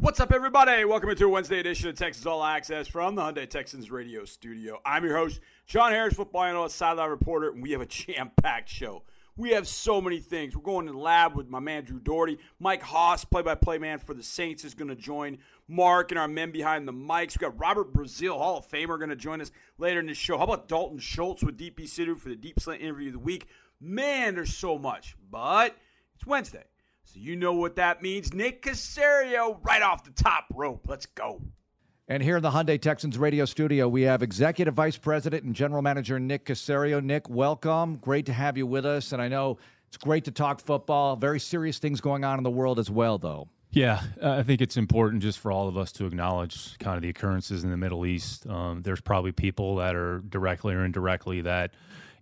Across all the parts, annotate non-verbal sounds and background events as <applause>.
What's up, everybody? Welcome into a Wednesday edition of Texans All Access from the Hyundai Texans radio studio. I'm your host, John Harris, football analyst, sideline reporter, and we have a jam-packed show. We have so many things. We're going to the lab with my man Drew Dougherty. Mike Haas, play-by-play man for the Saints, is going to join Mark and our men behind the mics. We got Robert Brazile, Hall of Famer, going to join us later in the show. How about Dalton Schultz with Deepi Sidhu for the Deep Slant interview of the week? Man, there's so much, but it's Wednesday. So you know what that means. Nick Caserio right off the top rope. Let's go. And here in the Hyundai Texans radio studio, we have Executive Vice President and General Manager Nick Caserio. Nick, welcome. Great to have you with us. And I know it's great to talk football. Very serious things going on in the world as well, though. Yeah, I think it's important just for all of us to acknowledge kind of the occurrences in the Middle East. Um, there's probably people that are directly or indirectly that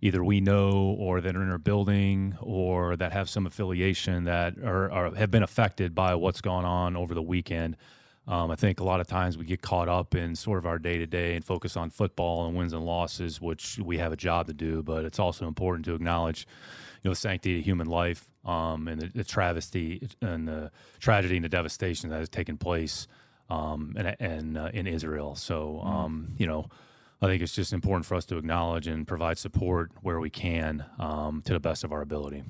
either we know or that are in our building or that have some affiliation that are, are have been affected by what's gone on over the weekend. Um, I think a lot of times we get caught up in sort of our day to day and focus on football and wins and losses, which we have a job to do. But it's also important to acknowledge, you know, the sanctity of human life um, and the, the, travesty and the tragedy and the devastation that has taken place um, and, and uh, in Israel. So, um, you know I think it's just important for us to acknowledge and provide support where we can um, to the best of our ability.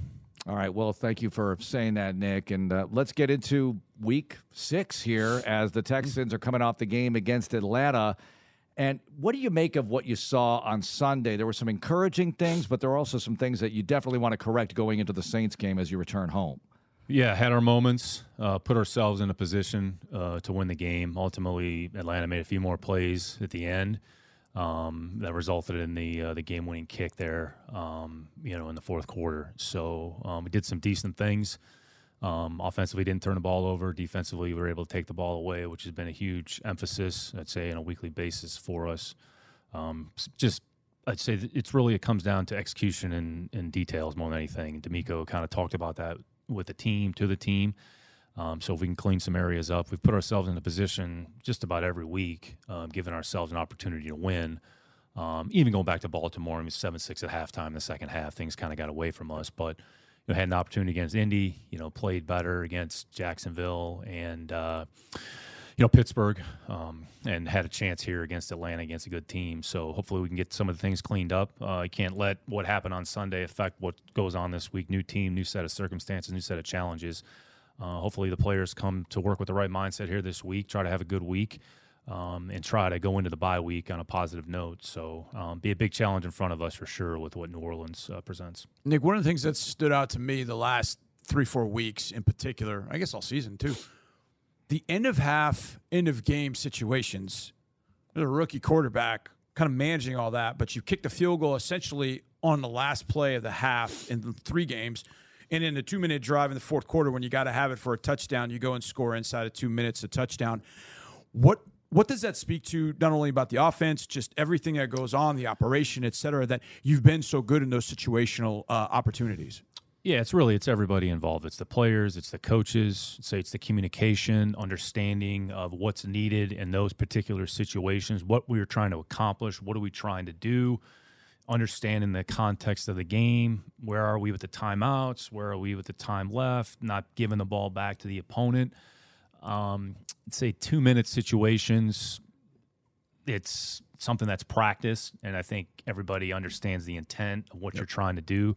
All right. Well, thank you for saying that, Nick. And uh, let's get into week six here as the Texans are coming off the game against Atlanta. And what do you make of what you saw on Sunday? There were some encouraging things, but there are also some things that you definitely want to correct going into the Saints game as you return home. Yeah, had our moments, uh, put ourselves in a position uh, to win the game. Ultimately, Atlanta made a few more plays at the end um, that resulted in the uh, the game winning kick there, um, you know, in the fourth quarter. So um, we did some decent things. Um, offensively, didn't turn the ball over. Defensively, we were able to take the ball away, which has been a huge emphasis, I'd say, on a weekly basis for us. Um, just, I'd say it's really it comes down to execution and, and details more than anything. And DeMeco kind of talked about that with the team, to the team. Um, so if we can clean some areas up, we've put ourselves in a position just about every week, um, giving ourselves an opportunity to win. Um, even going back to Baltimore, I mean seven six at halftime in the second half, things kind of got away from us, but you know, had an opportunity against Indy. You know, played better against Jacksonville and uh, you know Pittsburgh, um, and had a chance here against Atlanta against a good team. So hopefully we can get some of the things cleaned up. Uh, I can't let what happened on Sunday affect what goes on this week. New team, new set of circumstances, new set of challenges. Uh, hopefully, the players come to work with the right mindset here this week, try to have a good week, um, and try to go into the bye week on a positive note. So, um, be a big challenge in front of us for sure with what New Orleans uh, presents. Nick, one of the things that stood out to me the last three, four weeks in particular, I guess all season too, the end of half, end of game situations. There's a rookie quarterback kind of managing all that, but you kicked the field goal essentially on the last play of the half in three games. And in a two minute drive in the fourth quarter, when you got to have it for a touchdown, you go and score inside of two minutes a touchdown. What what does that speak to not only about the offense, just everything that goes on, the operation, et cetera, that you've been so good in those situational uh, opportunities? Yeah, it's really it's everybody involved. It's the players, it's the coaches, say it's the communication, understanding of what's needed in those particular situations, what we are trying to accomplish, what are we trying to do, understanding the context of the game. Where are we with the timeouts? Where are we with the time left? Not giving the ball back to the opponent. Um, say two minute situations. It's something that's practiced, and I think everybody understands the intent of what yep. you're trying to do.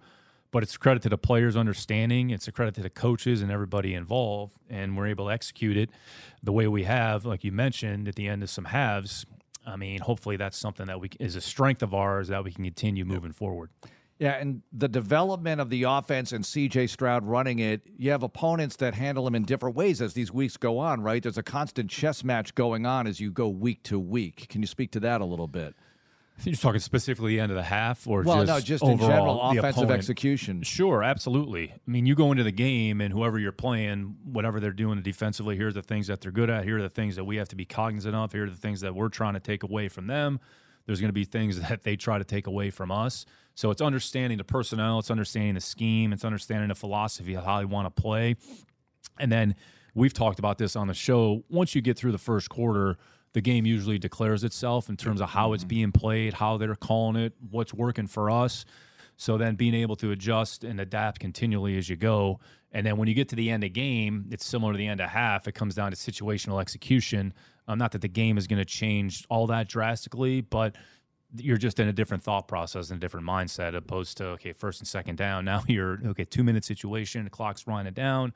But it's a credit to the players' understanding. It's a credit to the coaches and everybody involved, and we're able to execute it the way we have, like you mentioned, at the end of some halves. I mean, hopefully that's something that we is a strength of ours that we can continue moving forward. Yeah, and the development of the offense and CJ Stroud running it, you have opponents that handle them in different ways as these weeks go on, right? There's a constant chess match going on as you go week to week. Can you speak to that a little bit? You're talking specifically the end of the half, or well, just no, just overall, in general offensive execution. Sure, absolutely. I mean, you go into the game, and whoever you're playing, whatever they're doing defensively, here are the things that they're good at. Here are the things that we have to be cognizant of. Here are the things that we're trying to take away from them. There's going to be things <laughs> that they try to take away from us. So it's understanding the personnel, it's understanding the scheme, it's understanding the philosophy of how they want to play, and then we've talked about this on the show. Once you get through the first quarter the game usually declares itself in terms of how it's mm-hmm. being played, how they're calling it, what's working for us. So then being able to adjust and adapt continually as you go And then when you get to the end of game, it's similar to the end of half. It comes down to situational execution. Um, not that the game is going to change all that drastically, but you're just in a different thought process and a different mindset opposed to okay first and second down <laughs> now you're okay two minute situation the clock's running down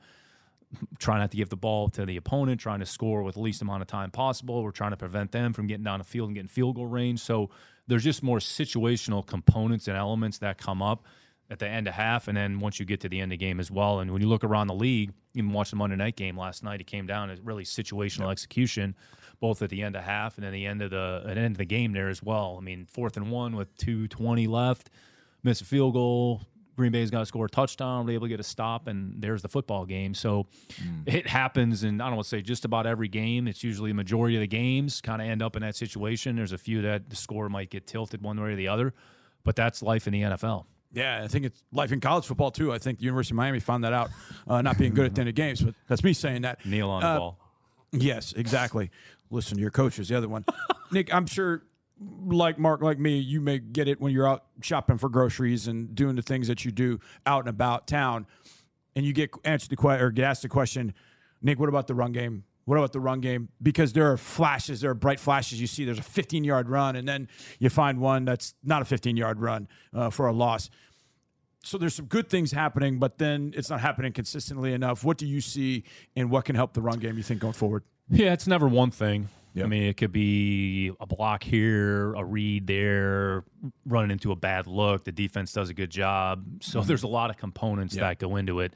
trying not to give the ball to the opponent trying to score with the least amount of time possible we're trying to prevent them from getting down the field and getting field goal range so there's just more situational components and elements that come up at the end of half and then once you get to the end of the game as well and when you look around the league even watch the monday night game last night it came down to really situational yep. execution both at the end of half and then the end of the at the end of the game there as well. I mean, fourth and one with two twenty left, miss a field goal. Green Bay's got to score a touchdown, be able to get a stop, and there's the football game. So mm. it happens, and I don't want to say just about every game. It's usually a majority of the games kind of end up in that situation. There's a few that the score might get tilted one way or the other, but that's life in the NFL. Yeah, I think it's life in college football too. I think the University of Miami found that out, uh, not being good at the end of games. But that's me saying that. Kneel on uh, the ball. Yes, exactly listen to your coaches. The other one, <laughs> Nick, I'm sure, like Mark, like me, you may get it when you're out shopping for groceries and doing the things that you do out and about town, and you get answered the question or get asked the question, Nick, what about the run game? What about the run game? Because there are flashes, there are bright flashes. You see, there's a 15 yard run, and then you find one that's not a 15 yard run uh, for a loss. So there's some good things happening, but then it's not happening consistently enough. What do you see, and what can help the run game? You think going forward? Yeah, it's never one thing. Yep. I mean, it could be a block here, a read there, running into a bad look. The defense does a good job. So mm-hmm. there's a lot of components yep. that go into it.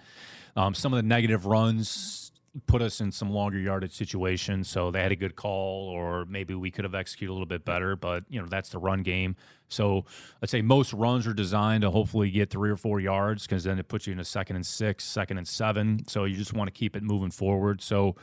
Um, some of the negative runs put us in some longer yardage situations. So they had a good call, or maybe we could have executed a little bit better. But you know, that's the run game. So I'd say most runs are designed to hopefully get three or four yards because then it puts you in a second and six, second and seven. So you just want to keep it moving forward. So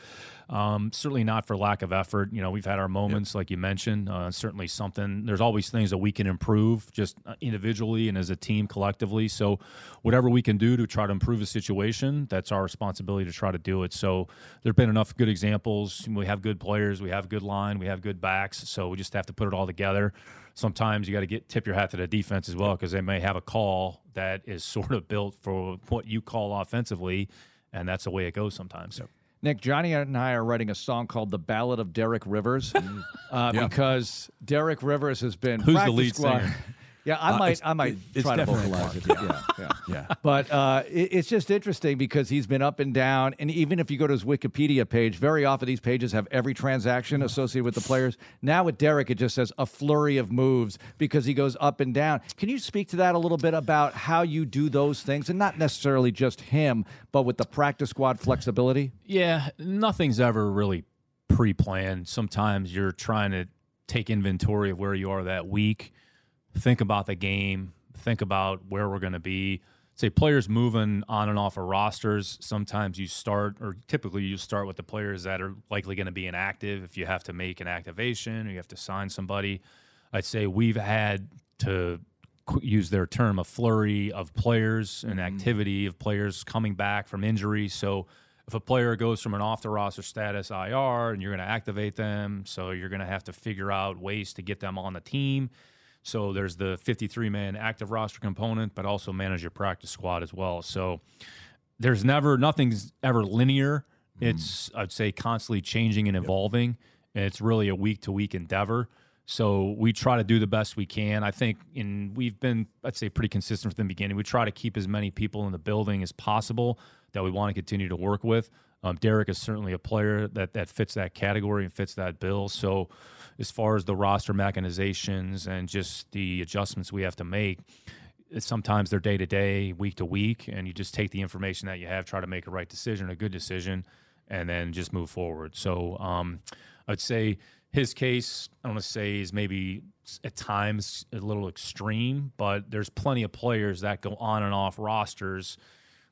um, certainly not for lack of effort. You know, we've had our moments, like you mentioned. Uh, certainly something. There's always things that we can improve, just uh, individually and as a team collectively. So whatever we can do to try to improve the situation, that's our responsibility to try to do it. So there've been enough good examples. We have good players. We have good line. We have good backs. So we just have to put it all together sometimes you got to get tip your hat to the defense as well because they may have a call that is sort of built for what you call offensively, and that's the way it goes sometimes. Yep. Nick, Johnny and I are writing a song called "The Ballad of Derek Rivers" <laughs> uh, yeah. because Derek Rivers has been who's the lead squad. singer. <laughs> Yeah, I uh, might, I might try to vocalize it. Yeah, yeah, yeah. <laughs> But uh, it, it's just interesting because he's been up and down, and even if you go to his Wikipedia page, very often these pages have every transaction associated with the players. Now with Derek, it just says a flurry of moves because he goes up and down. Can you speak to that a little bit about how you do those things, and not necessarily just him, but with the practice squad flexibility? Yeah, nothing's ever really pre-planned. Sometimes you're trying to take inventory of where you are that week think about the game, think about where we're going to be. Say players moving on and off of rosters. Sometimes you start, or typically you start with the players that are likely going to be inactive. If you have to make an activation or you have to sign somebody, I'd say we've had to use their term a flurry of players and mm-hmm. activity of players coming back from injury. So if a player goes from an off the roster status IR and you're going to activate them, so you're going to have to figure out ways to get them on the team. So there's the 53 man active roster component, but also manage your practice squad as well. So there's never nothing's ever linear. Mm. It's I'd say constantly changing and evolving, yep. and it's really a week to week endeavor. So we try to do the best we can. I think in we've been I'd say pretty consistent from the beginning. We try to keep as many people in the building as possible that we want to continue to work with. Um, Derek is certainly a player that that fits that category and fits that bill. So as far as the roster mechanizations and just the adjustments we have to make, sometimes they're day to day, week to week, and you just take the information that you have, try to make a right decision, a good decision, and then just move forward. So um, I'd say his case, I want to say, is maybe at times a little extreme, but there's plenty of players that go on and off rosters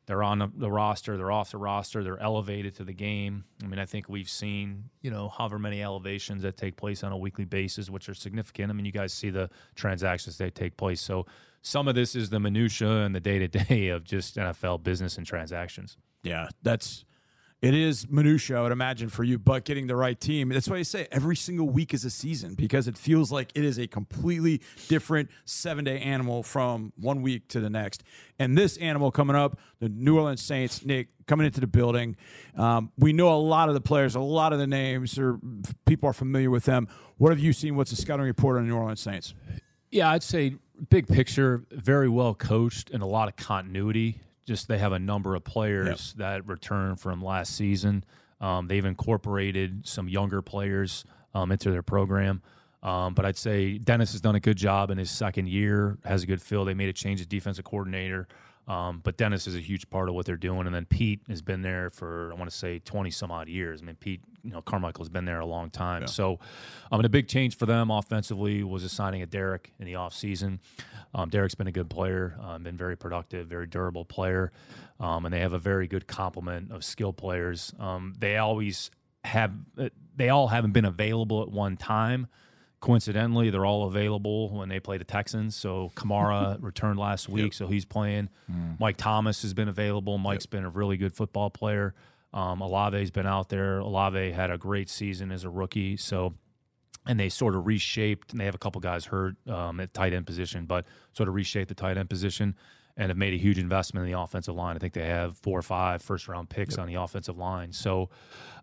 they're on the roster, they're off the roster, they're elevated to the game. I mean, I think we've seen, you know, however many elevations that take place on a weekly basis, which are significant. I mean, you guys see the transactions that take place. So some of this is the minutia and the day to day of just NFL business and transactions. Yeah, that's it is minutia, I would imagine, for you, but getting the right team. That's why I say every single week is a season because it feels like it is a completely different seven day animal from one week to the next. And this animal coming up, the New Orleans Saints, Nick, coming into the building. Um, we know a lot of the players, a lot of the names, or people are familiar with them. What have you seen? What's the scouting report on the New Orleans Saints? Yeah, I'd say big picture, very well coached and a lot of continuity just they have a number of players yep. that return from last season. Um, they've incorporated some younger players um, into their program. Um, but I'd say Dennis has done a good job in his second year, has a good feel. They made a change as defensive coordinator. Um, but Dennis is a huge part of what they're doing. And then Pete has been there for, I want to say, 20 some odd years. I mean, Pete, you know, Carmichael has been there a long time. Yeah. So, I mean, a big change for them offensively was assigning a Derek in the offseason. Um, Derek's been a good player, um, been very productive, very durable player. Um, and they have a very good complement of skill players. Um, they always have, uh, they all haven't been available at one time coincidentally, they're all available when they play the Texans. So Kamara <laughs> returned last week, yep. so he's playing. Mm. Mike Thomas has been available. Mike's yep. been a really good football player. Um, Olave's been out there. Olave had a great season as a rookie. So, and they sort of reshaped. And they have a couple guys hurt um, at tight end position, but sort of reshaped the tight end position and have made a huge investment in the offensive line. I think they have four or five first round picks yep. on the offensive line. So,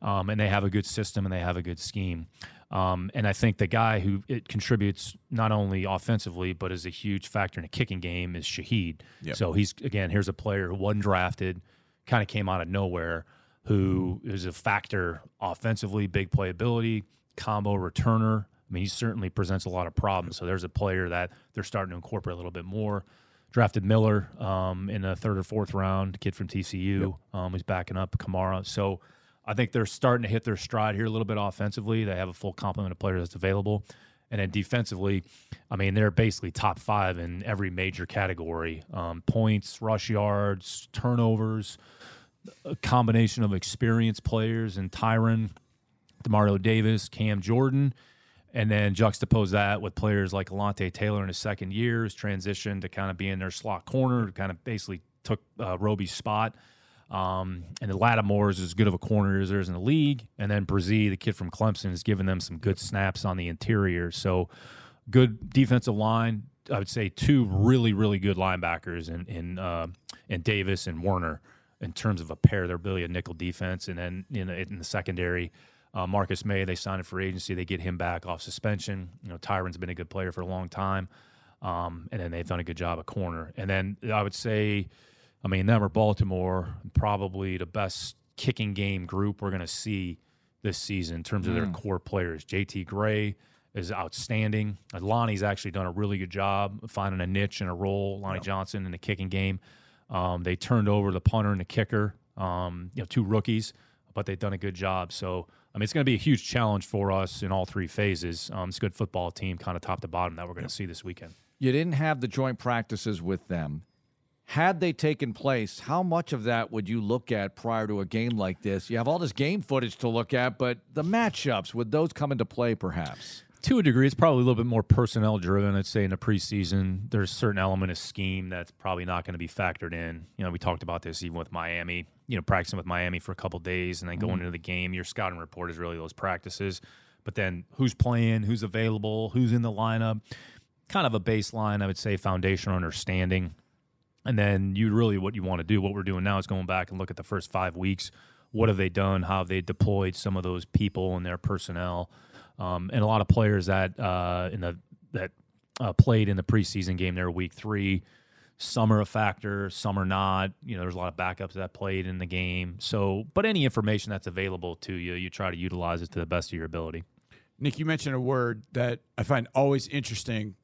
um, and they have a good system and they have a good scheme. Um, and I think the guy who it contributes not only offensively but is a huge factor in a kicking game is Shaheed. Yep. So he's again here's a player who wasn't drafted, kind of came out of nowhere, who is a factor offensively, big playability, combo returner. I mean, he certainly presents a lot of problems. So there's a player that they're starting to incorporate a little bit more. Drafted Miller um, in the third or fourth round, kid from TCU. Yep. Um, he's backing up Kamara. So I think they're starting to hit their stride here a little bit offensively. They have a full complement of players that's available. And then defensively, I mean, they're basically top five in every major category um, points, rush yards, turnovers, a combination of experienced players and Tyrann, Demario Davis, Cam Jordan. And then juxtapose that with players like Alontae Taylor in his second year, has transitioned to kind of being their slot corner, kind of basically took uh, Roby's spot. Um, and the Lattimore is as good of a corner as there is in the league. And then Bresee, the kid from Clemson, has given them some good snaps on the interior. So good defensive line. I would say two really, really good linebackers in in, uh, in Davis and Werner in terms of a pair. They're really a nickel defense. And then in, in the secondary, uh, Marcus Maye, they signed for agency. They get him back off suspension. You know, Tyrann's been a good player for a long time. Um, and then they've done a good job at corner. And then I would say – I mean, them or Baltimore, probably the best kicking game group we're going to see this season in terms of their mm. core players. JT Gray is outstanding. Lonnie's actually done a really good job finding a niche and a role. Lonnie. Johnson in the kicking game. Um, they turned over the punter and the kicker, um, you know, two rookies, but they've done a good job. So, I mean, it's going to be a huge challenge for us in all three phases. Um, it's a good football team, kind of top to bottom, that we're going to see this weekend. You didn't have the joint practices with them had they taken place, how much of that would you look at prior to a game like this? You have all this game footage to look at, but the matchups, would those come into play perhaps? To a degree, it's probably a little bit more personnel driven. I'd say in the preseason, there's a certain element of scheme that's probably not going to be factored in. You know, we talked about this even with Miami, you know, practicing with Miami for a couple days and then going mm-hmm. into the game. Your scouting report is really those practices. But then who's playing, who's available, who's in the lineup, kind of a baseline, I would say, foundational understanding and then you really what you want to do, what we're doing now is going back and look at the first five weeks. What have they done? How have they deployed some of those people and their personnel? Um, and a lot of players that uh, in the that uh, played in the preseason game there week three. Some are a factor, some are not. You know, there's a lot of backups that played in the game. So, but any information that's available to you, you try to utilize it to the best of your ability. Nick, you mentioned a word that I find always interesting.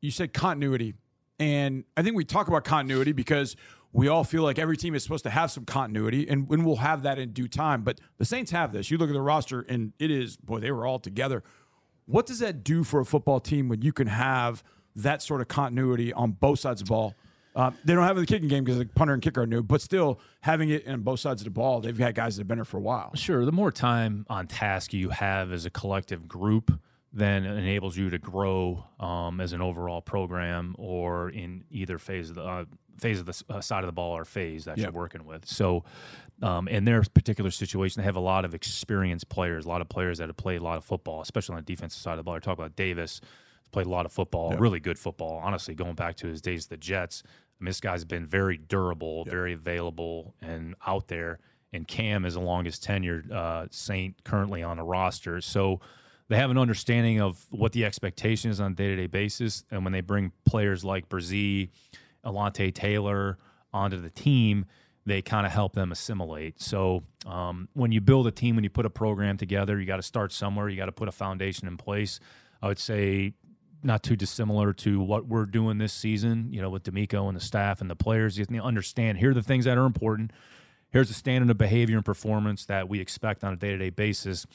You said continuity and I think we talk about continuity because we all feel like every team is supposed to have some continuity, and, and we'll have that in due time. But the Saints have this. You look at the roster, and it is, boy, they were all together. What does that do for a football team when you can have that sort of continuity on both sides of the ball? Uh, they don't have it in the kicking game because the punter and kicker are new, but still having it on both sides of the ball, they've got guys that have been there for a while. Sure. The more time on task you have as a collective group, then enables you to grow um, as an overall program or in either phase of the uh, phase of the uh, side of the ball or phase that Yep. you're working with. So, um, in their particular situation, they have a lot of experienced players, a lot of players that have played a lot of football, especially on the defensive side of the ball. I talk about Davis, played a lot of football, really good football. Honestly, going back to his days at the Jets, I mean, this guy's been very durable, very available, and out there. And Cam is the longest tenured uh, Saint currently on the roster. So they have an understanding of what the expectation is on a day to day basis. And when they bring players like Bresee, Alontae Taylor onto the team, they kind of help them assimilate. So um, when you build a team, when you put a program together, you got to start somewhere. You got to put a foundation in place. I would say not too dissimilar to what we're doing this season, you know, with DeMeco and the staff and the players. You understand here are the things that are important. Here's the standard of behavior and performance that we expect on a day to day basis.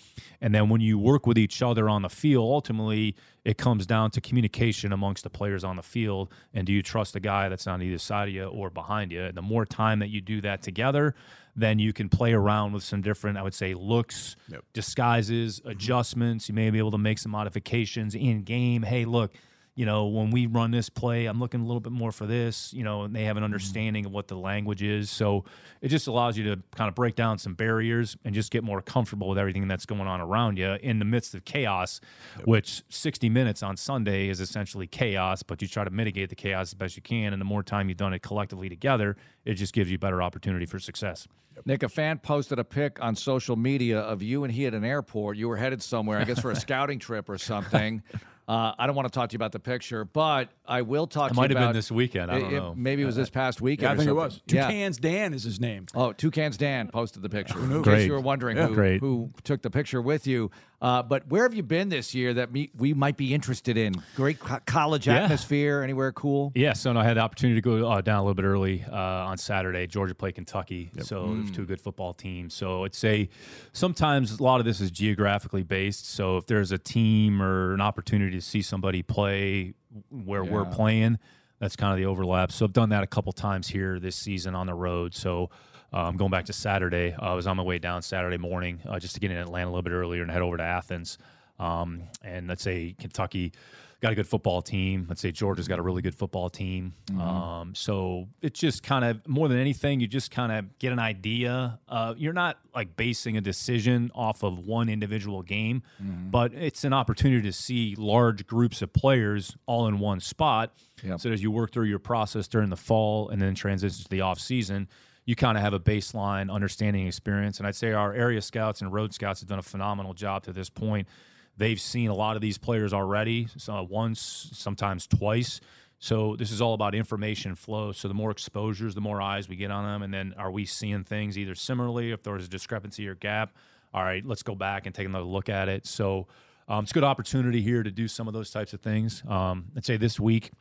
And then when you work with each other on the field, ultimately it comes down to communication amongst the players on the field. And do you trust the guy that's on either side of you or behind you? And the more time that you do that together, then you can play around with some different, I would say, looks, Yep. disguises, adjustments. You may be able to make some modifications in game. Hey, look, you know, when we run this play, I'm looking a little bit more for this, you know, and they have an mm-hmm. understanding of what the language is. So it just allows you to kind of break down some barriers and just get more comfortable with everything that's going on around you in the midst of chaos, which 60 minutes on Sunday is essentially chaos, but you try to mitigate the chaos as best you can. And the more time you've done it collectively together, it just gives you better opportunity for success. Nick, a fan posted a pic on social media of you and he at an airport. You were headed somewhere, I guess, for a <laughs> scouting trip or something. Uh, I don't want to talk to you about the picture, but I will talk It to might have been this weekend. I don't it- know. Maybe it was this past weekend. Yeah, I or think it something. was. Yeah. Toucans Dan is his name. Oh, Toucans Dan posted the picture. In case you were wondering Yeah. who, who took the picture with you. Uh, but where have you been this year that me, we might be interested in? Great co- college Yeah. atmosphere. Anywhere cool? Yeah, so no, I had the opportunity to go uh, down a little bit early uh, on Saturday. Georgia played Kentucky, so there's two good football teams. So I'd say sometimes a lot of this is geographically based. So if there's a team or an opportunity to see somebody play where we're playing, that's kind of the overlap. So I've done that a couple times here this season on the road. So uh, I'm going back to Saturday. I was on my way down Saturday morning uh, just to get in Atlanta a little bit earlier and head over to Athens. Um, and let's say Kentucky got a good football team. Let's say Georgia's got a really good football team. Um, so it's just kind of more than anything, you just kind of get an idea. Uh, you're not like basing a decision off of one individual game, but it's an opportunity to see large groups of players all in one spot. Yep. So as you work through your process during the fall and then transition to the off season, you kind of have a baseline understanding experience. And I'd say our area scouts and road scouts have done a phenomenal job to this point. They've seen a lot of these players already, so once, sometimes twice. So this is all about information flow. So the more exposures, the more eyes we get on them, and then are we seeing things either similarly? If there's a discrepancy or gap, all right, let's go back and take another look at it. So um, it's a good opportunity here to do some of those types of things. Um, I'd say this week,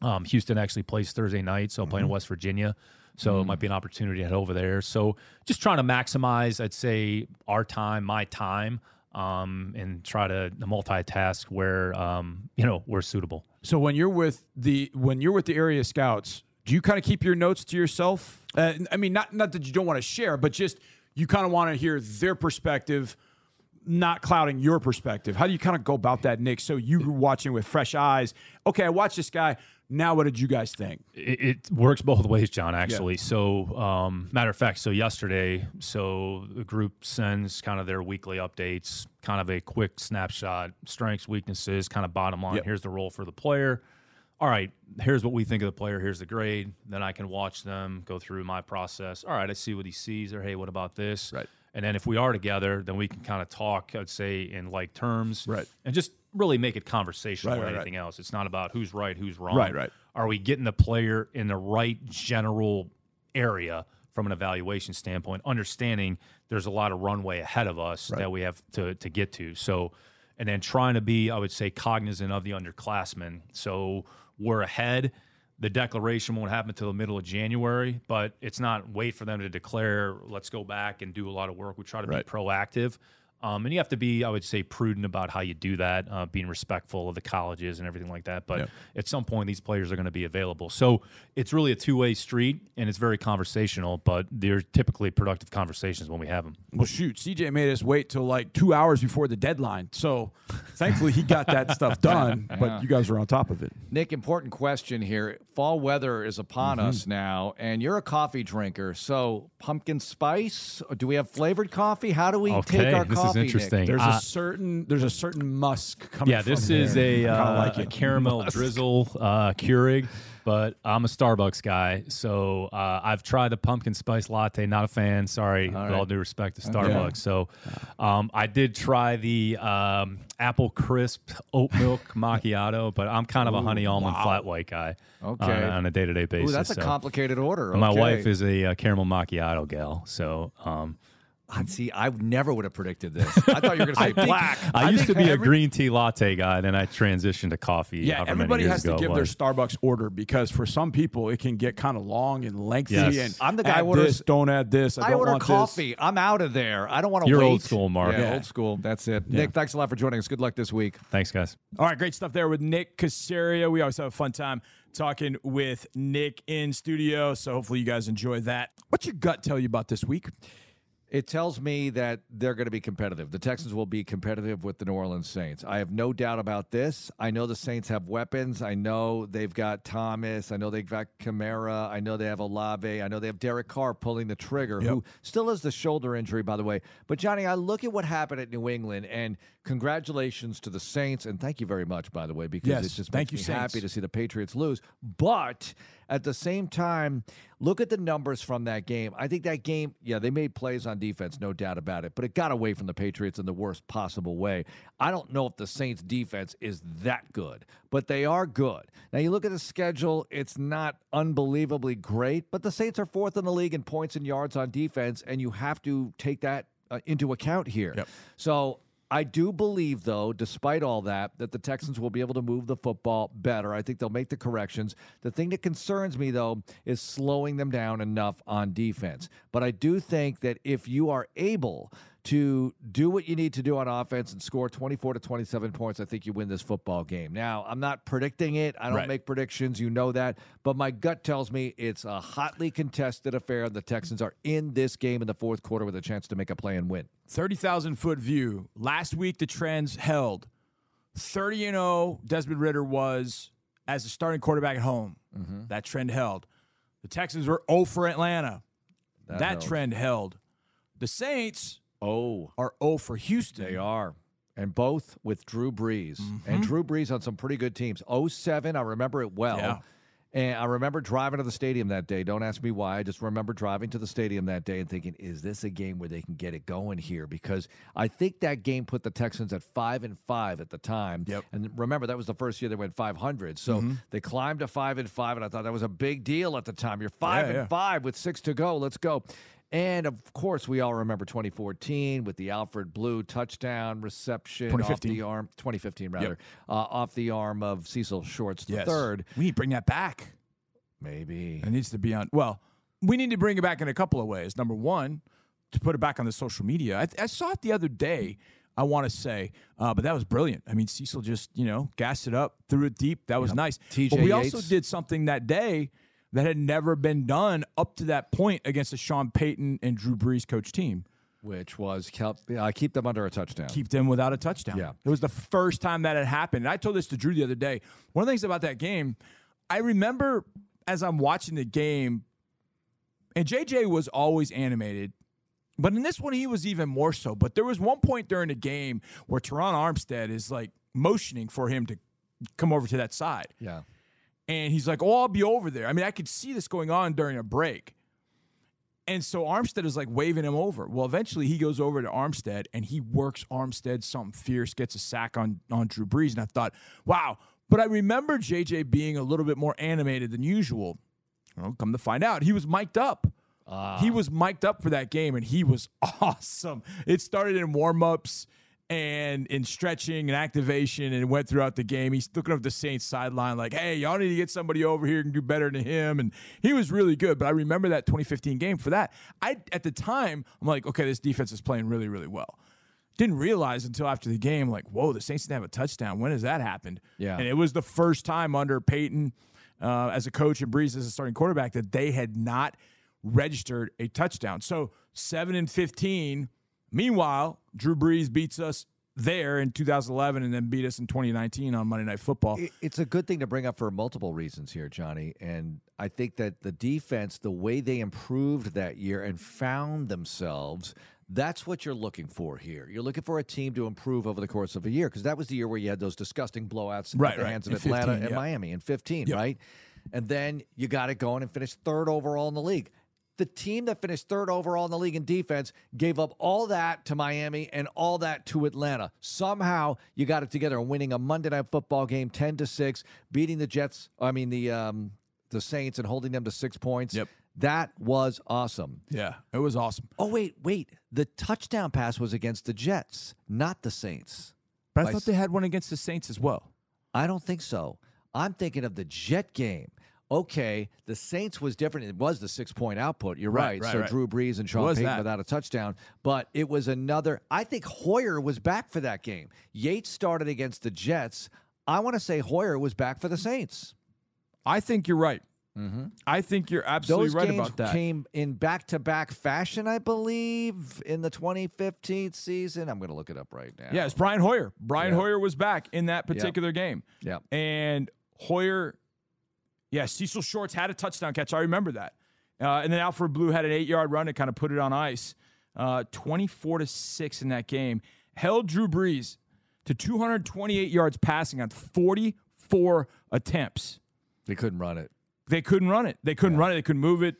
um, Houston actually plays Thursday night, so playing West Virginia. So it might be an opportunity to head over there. So just trying to maximize, I'd say, our time, my time, um, and try to multitask where um, you know we're suitable. So when you're with the when you're with the area scouts, do you kind of keep your notes to yourself? Uh, I mean, not not that you don't want to share, but just you kind of want to hear their perspective, not clouding your perspective. How do you kind of go about that, Nick? So you were watching with fresh eyes. Okay, I watched this guy. Now, what did you guys think? it, it works both ways, John. Actually, so um, matter of fact, so yesterday, so the group sends kind of their weekly updates, kind of a quick snapshot, strengths, weaknesses, kind of bottom line. Yep. Here's the role for the player. All right, here's what we think of the player. Here's the grade. Then I can watch them go through my process. All right, I see what he sees, or hey, what about this? Right. And then if we are together, then we can kind of talk. I'd say in like terms, Right. And just really make it conversational Right, more right, than right. anything else. It's not about who's right, who's wrong. Right, right. Are we getting the player in the right general area from an evaluation standpoint? Understanding there's a lot of runway ahead of us that we have to to get to. So, and then trying to be, I would say, cognizant of the underclassmen. So we're ahead. The declaration won't happen until the middle of January, but it's not wait for them to declare. Let's go back and do a lot of work. We try to be proactive. Um, and you have to be, I would say, prudent about how you do that, uh, being respectful of the colleges and everything like that. But Yeah. at some point, these players are going to be available. So it's really a two way street and it's very conversational, but they're typically productive conversations when we have them. Well, shoot, CJ made us wait till like two hours before the deadline. So Thankfully, he got that stuff <laughs> done, Yeah. but you guys are on top of it. Nick, important question here. Fall weather is upon Mm-hmm. us now, and you're a coffee drinker. So, pumpkin spice? Do we have flavored coffee? How do we Okay, take our this is coffee? Nick? interesting. There's Uh, a certain there's a certain musk coming. Yeah, this from is there. a, I kinda uh, like a it. caramel drizzle uh, Keurig, but I'm a Starbucks guy, so uh, I've tried the pumpkin spice latte. Not a fan. Sorry, with all due respect to Starbucks. So um, I did try the um, apple crisp oat <laughs> milk macchiato, but I'm kind of a honey almond flat white guy. Okay. on, on a day to day basis. Ooh, that's a complicated order. My wife is a uh, caramel macchiato gal, so um, Ah, See, I never would have predicted this. I thought you were going <laughs> to say black. I, used to think be a green tea latte guy. Then I transitioned to coffee. Yeah, everybody has to ago it give their. Starbucks order because for some people it can get kind of long and lengthy. Yes. And I'm the guy add who orders- this, don't add this. I, I don't order want this. coffee. I'm out of there. I don't want to You're wait. old school, Mark. Yeah, Yeah. old school. That's it. Nick, thanks a lot for joining us. Good luck this week. Thanks, guys. All right, great stuff there with Nick Caserio. We always have a fun time talking with Nick in studio, so hopefully you guys enjoy that. What's your gut tell you about this week? It tells me that they're going to be competitive. The Texans will be competitive with the New Orleans Saints. I have no doubt about this. I know the Saints have weapons. I know they've got Thomas. I know they've got Kamara. I know they have Olave. I know they have Derek Carr pulling the trigger, who still has the shoulder injury, by the way. But, Johnny, I look at what happened at New England, and congratulations to the Saints. And thank you very much, by the way, because Yes, it just thank makes you, me Saints. happy to see the Patriots lose. But at the same time, look at the numbers from that game. I think that game, yeah, they made plays on defense, no doubt about it, but it got away from the Patriots in the worst possible way. I don't know if the Saints defense is that good, but they are good. Now you look at the schedule, it's not unbelievably great, but the Saints are fourth in the league in points and yards on defense, and you have to take that uh, into account here. Yep. So I do believe, though, despite all that, that the Texans will be able to move the football better. I think they'll make the corrections. The thing that concerns me, though, is slowing them down enough on defense. But I do think that if you are able to do what you need to do on offense and score 24 to 27 points, I think you win this football game. Now, I'm not predicting it. I don't Right. make predictions. You know that. But my gut tells me it's a hotly contested affair. The Texans are in this game in the fourth quarter with a chance to make a play and win. 30,000 foot view. Last week, the trends held. 30 and 0, Desmond Ridder was as a starting quarterback at home. Mm-hmm. That trend held. The Texans were 0 for Atlanta. That, held. trend held. The Saints Oh. are 0 for Houston. They are. And both with Drew Brees. And mm-hmm. Drew Brees on some pretty good teams. 07, I remember it well. Yeah. And I remember driving to the stadium that day. Don't ask me why. I just remember driving to the stadium that day and thinking, is this a game where they can get it going here? Because I think that game put the Texans at five and five at the time. Yep. And remember, that was the first year they went 500. So mm-hmm. they climbed to five and five, and I thought that was a big deal at the time. You're five Yeah, and yeah. five with six to go. Let's go. And of course, we all remember 2014 with the Alfred Blue touchdown reception off 2015. the arm, 2015 rather, uh, off the arm of Cecil Shorts the Yes. third. We need to bring that back. Maybe. It needs to be on. Well, we need to bring it back in a couple of ways. Number one, to put it back on the social media. I, I saw it the other day. I want to say, uh, but that was brilliant. I mean, Cecil just you know gassed it up, threw it deep. That was nice. TJ but we also did something that day that had never been done up to that point against the Sean Payton and Drew Brees coach team. Which was kept, uh, keep them under a touchdown. Keep them without a touchdown. Yeah. It was the first time that had happened. And I told this to Drew the other day. One of the things about that game, I remember as I'm watching the game, and JJ was always animated. But in this one, he was even more so. But there was one point during the game where Terron Armstead is like motioning for him to come over to that side. yeah. And he's like, Oh, I'll be over there. I mean, I could see this going on during a break. And so Armstead is like waving him over. Well, eventually he goes over to Armstead and he works Armstead something fierce, gets a sack on, on Drew Brees. And I thought, wow. But I remember JJ being a little bit more animated than usual. Well, come to find out, he was mic'd up. He ah. was mic'd up for that game and he was <laughs> awesome. It started in warm-ups and in stretching and activation and went throughout the game. He's looking up the Saints sideline like, hey, y'all need to get somebody over here who can do better than him. And he was really good. But I remember that 2015 game for that. I at the time, I'm like, okay, this defense is playing really, really well. Didn't realize until after the game, like, whoa, the Saints didn't have a touchdown. When has that happened? Yeah. And it was the first time under Payton uh, as a coach and Brees as a starting quarterback that they had not registered a touchdown. So seven and 15. Meanwhile, Drew Brees beats us there in 2011 and then beat us in 2019 on Monday Night Football. It's a good thing to bring up for multiple reasons here, Johnny. And I think that the defense, the way they improved that year and found themselves, that's what you're looking for here. You're looking for a team to improve over the course of a year because that was the year where you had those disgusting blowouts Right, at the right. hands of In Atlanta 15, and yeah. Miami in 15, Yep. right? And then you got it going and finished third overall in the league. The team that finished third overall in the league in defense gave up all that to Miami and all that to Atlanta. Somehow you got it together and winning a Monday night football game 10 to 6, beating the Jets, I mean the um the Saints and holding them to 6 points. Yep. That was awesome. yeah, it was awesome. Oh wait, wait. The touchdown pass was against the Jets, not the Saints. But I By thought they had one against the Saints as well. I don't think so. I'm thinking of the Jet game. Okay, the Saints was different. It was the six point output. You're Right, right. right, so right. Drew Brees and Sean Payton that. without a touchdown, but it was another. I think Hoyer was back for that game. Yates started against the Jets. I want to say Hoyer was back for the Saints. I think you're right. Mm-hmm. I think you're absolutely Those right games about that. came in back to back fashion, I believe, in the 2015 season. I'm going to look it up right now. Yeah, it's Brian Hoyer. Brian Yeah. Hoyer was back in that particular game. Yeah. And Hoyer, yeah, Cecil Shorts had a touchdown catch. I remember that. Uh, and then Alfred Blue had an eight yard run to kind of put it on ice. Uh, 24 to 6 in that game. Held Drew Brees to 228 yards passing on 44 attempts. They couldn't run it. They couldn't run it. They couldn't run it. They couldn't move it.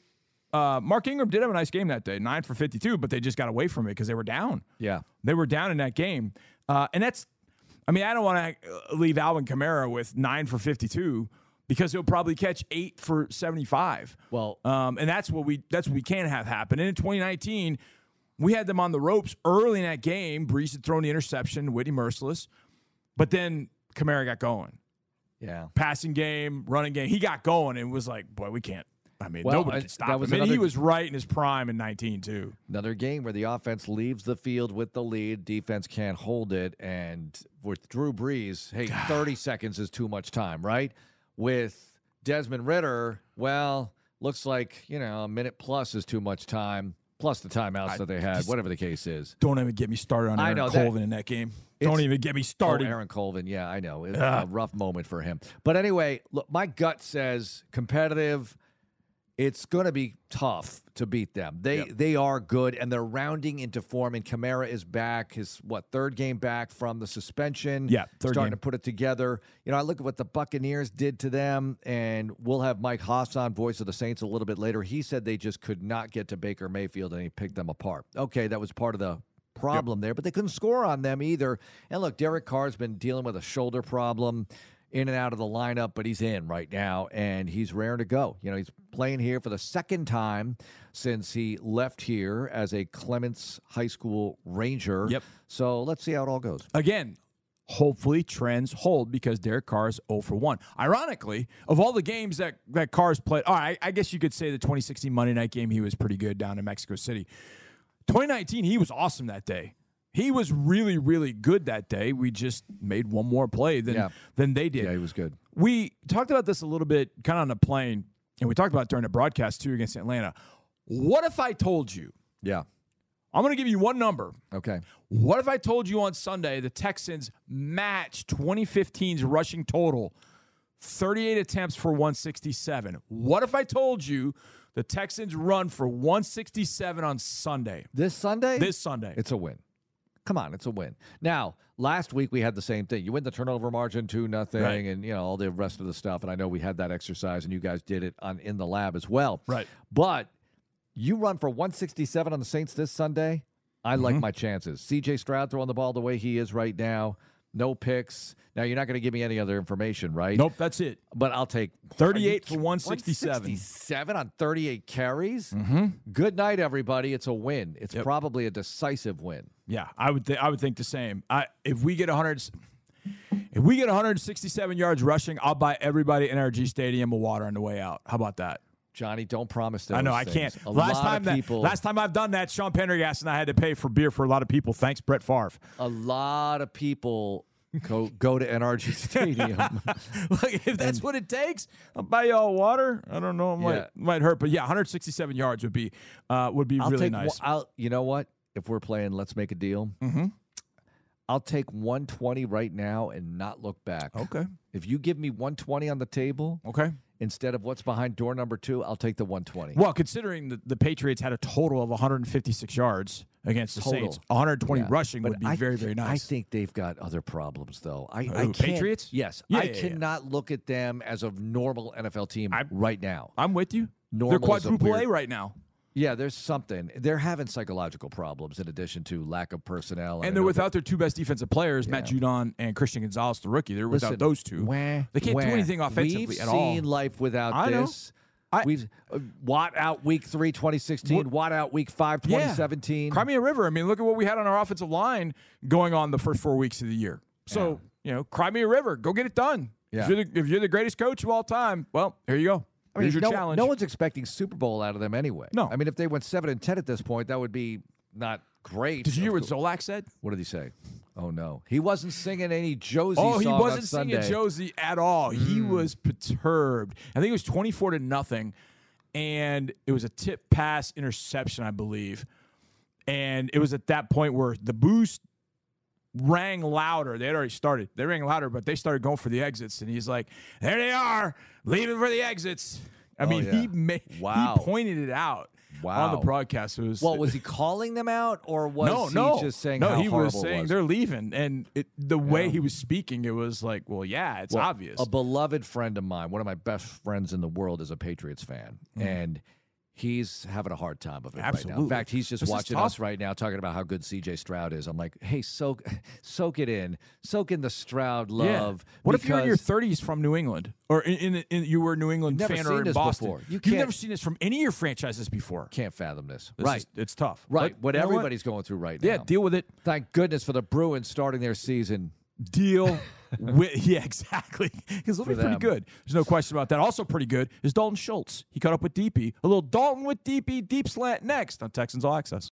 Uh, Mark Ingram did have a nice game that day, nine for 52, but they just got away from it because they were down. Yeah. They were down in that game. Uh, and that's, I mean, I don't want to leave Alvin Kamara with nine for 52 because he'll probably catch eight for 75. Well- um, and that's what we, that's what we can't have happen. And in 2019, we had them on the ropes early in that game. Brees had thrown the interception, Whitney Mercilus, but then Kamara got going. Yeah. Passing game, running game. He got going and was like, boy, we can't. I mean, Well, nobody I- can stop him. was And he was right in his prime in 19, too. Another game where the offense leaves the field with the lead, defense can't hold it, and with Drew Brees, hey, <sighs> 30 seconds is too much time, right? With Desmond Ridder, well, looks like, you know, a minute plus is too much time, plus the timeouts that they had, whatever the case is. Don't even get me started on I Aaron know that- Colvin in that game. Don't even get me Oh, started. Aaron Colvin, yeah, I know. It's a rough moment for him. But anyway, look, my gut says competitive. It's going to be tough to beat them. They Yep. they are good and they're rounding into form. And Kamara is back. His what third game back from the suspension. Yeah, third starting game. to put it together. You know, I look at what the Buccaneers did to them, and we'll have Mike Haas on, voice of the Saints, a little bit later. He said they just could not get to Baker Mayfield, and he picked them apart. Okay, that was part of the problem there, but they couldn't score on them either. And look, Derek Carr's been dealing with a shoulder problem in and out of the lineup, but he's in right now and he's raring to go. You know, he's playing here for the second time since he left here as a Clements High School Ranger. Yep. So let's see how it all goes. Again, hopefully trends hold because Derek Carr is 0 for 1. Ironically, of all the games that, that Carr's played, all right, I guess you could say the 2016 Monday night game, he was pretty good down in Mexico City. 2019, he was awesome that day. He was really, really good that day. We just made one more play than, Yeah. than they did. Yeah, he was good. We talked about this a little bit kind of on the plane, and we talked about it during the broadcast too against Atlanta. What if I told you? Yeah. I'm going to give you one number. Okay. What if I told you on Sunday the Texans matched 2015's rushing total, 38 attempts for 167? What if I told you the Texans run for 167 on Sunday? This Sunday? This Sunday. It's a win. Come on, it's a win. Now, last week we had the same thing. You win the turnover margin two nothing, Right. and you know all the rest of the stuff. And I know we had that exercise, and you guys did it on in the lab as well. Right. But you run for 167 on the Saints this Sunday. I like Mm-hmm. my chances. C.J. Stroud throwing the ball the way he is right now. No picks. Now you're not going to give me any other information, right? nope, that's it. But I'll take 38 for 167. 167 on 38 carries. Mm-hmm. Good night, everybody. It's a win. It's probably a decisive win. Yeah, I would th- I would think the same. I if we get 100 if we get 167 yards rushing, I'll buy everybody in NRG Stadium a water on the way out. How about that? Johnny, don't promise that. I know I can't. A last lot time that people, last time I've done that, Sean Pendergast and I had to pay for beer for a lot of people. Thanks, Brett Favre. a lot of people go go to NRG <laughs> Stadium. <laughs> Look, if that's what it takes, I'll buy you all water. I don't know, it might Yeah. might hurt, but yeah, 167 yards would be uh, would be I'll really take. nice. I'll. You know what? If we're playing, let's make a deal. Mm-hmm. I'll take 120 right now and not look back. Okay. If you give me 120 on the table Okay. Instead of what's behind door number two, I'll take the 120. Well, considering the, the Patriots had a total of 156 yards against the Total. Saints, 120 Yeah. rushing But would be I- very, very nice. I think they've got other problems, though. I, I Patriots? Yes, Yeah, I yeah, cannot look at them as a normal NFL team I- right now. I'm with you. Normal They're is a quadruple A right now. Yeah, there's something. They're having psychological problems in addition to lack of personnel. And I they're without their two best defensive players, Matt Judon and Christian Gonzalez, the rookie. They're without Listen, those two. wah, They can't do anything offensively We've at all. seen life without I know. this. I- We've uh, Watt out week three, 2016. What- Watt out week five, 2017. Yeah. 2017. Crimea River. I mean, look at what we had on our offensive line going on the first four weeks of the year. So, you know, Crimea River, go get it done. Yeah. If, you're the, if you're the greatest coach of all time, well, here you go. I mean, Here's your no, challenge. no one's expecting Super Bowl out of them anyway. No. I mean, if they went seven and ten at this point, that would be not great. Did you hear what. Zolak said? What did he say? Oh no, he wasn't singing any Josie. Oh, he wasn't singing Josie at all. He Mm. was perturbed. I think it was 24 to nothing. And it was a tip pass interception, I believe. And it was at that point where the boost rang louder. They had already started. They rang louder, but they started going for the exits. And he's like, there they are, leaving for the exits. I Oh, mean, yeah. he ma- Wow. he pointed it out on the broadcast. It was Well, was he calling them out, or was no, he no, just saying no? he was saying was? they're leaving, and it, the way Yeah. he was speaking, it was like, well, yeah, it's Well, obvious. A beloved friend of mine, one of my best friends in the world, is a Patriots fan, mm-hmm. and he's having a hard time of it right now. In fact, he's just This watching us right now, talking about how good C.J. Stroud is. I'm like, hey, soak, <laughs> soak it in, soak in the Stroud love. What if you're in your 30s from New England, or in, in, in you were a New England fan or in Boston? before. You You've never seen this from any of your franchises before. can't fathom this? This right, is- it's tough. right. But what everybody's going through right now. Yeah, deal with it. Thank goodness for the Bruins starting their season. Deal <laughs> <laughs> with yeah, exactly. Because it'll be pretty them. good. There's no question about that. Also, pretty good is Dalton Schultz. He caught up with Deepi. A little Dalton with Deepi deep slant next on Texans All Access.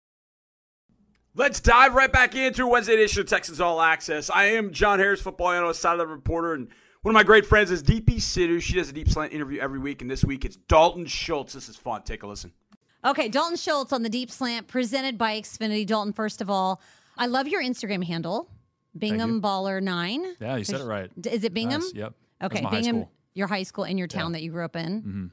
Let's dive right back into Wednesday edition of Texans All Access. I am John Harris, football analyst, sideline reporter, and one of my great friends is Deepi Sidhu. She does a deep slant interview every week, and this week it's Dalton Schultz. This is fun. Take a listen. Okay, Dalton Schultz on the deep slant presented by Xfinity. Dalton, first of all, I love your Instagram handle, Bingham Baller Nine. Yeah, you said it right. Is it Bingham? Nice, Yep. Okay, high Bingham, school. your high school in your town that you grew up in. Mm-hmm.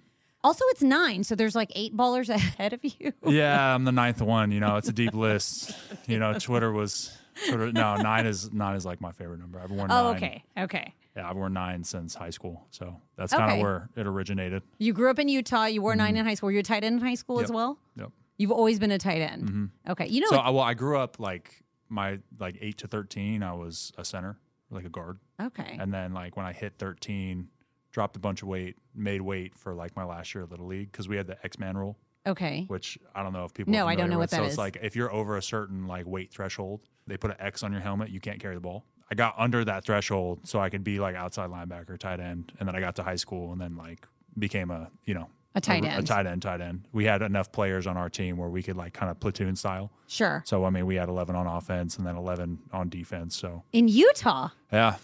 Also, it's nine, so there's like eight ballers <laughs> ahead of you. Yeah, I'm the ninth one. You know, it's a deep <laughs> list. You know, Twitter was Twitter. No, nine is nine is like my favorite number. I've worn Oh, nine. okay, okay. Yeah, I've worn nine since high school, so that's kind of where it originated. You grew up in Utah. You wore nine in high school. Were you a tight end in high school as Mm-hmm. Well? Yep. You've always been a tight end. Okay, you know, So I, well, I grew up like my like eight to thirteen. I was a center, like a guard, okay, and then like when I hit thirteen, dropped a bunch of weight, made weight for like my last year at little league because we had the X Man rule, okay. which I don't know if people. No, I don't know with. what that so is. it's like if you're over a certain like weight threshold, they put an X on your helmet. You can't carry the ball. I got under that threshold so I could be like outside linebacker, tight end, and then I got to high school and then like became a you know A tight a, end. tight end, tight end. We had enough players on our team where we could like kind of platoon style. Sure. So I mean, we had 11 on offense and then 11 on defense. So In Utah. yeah,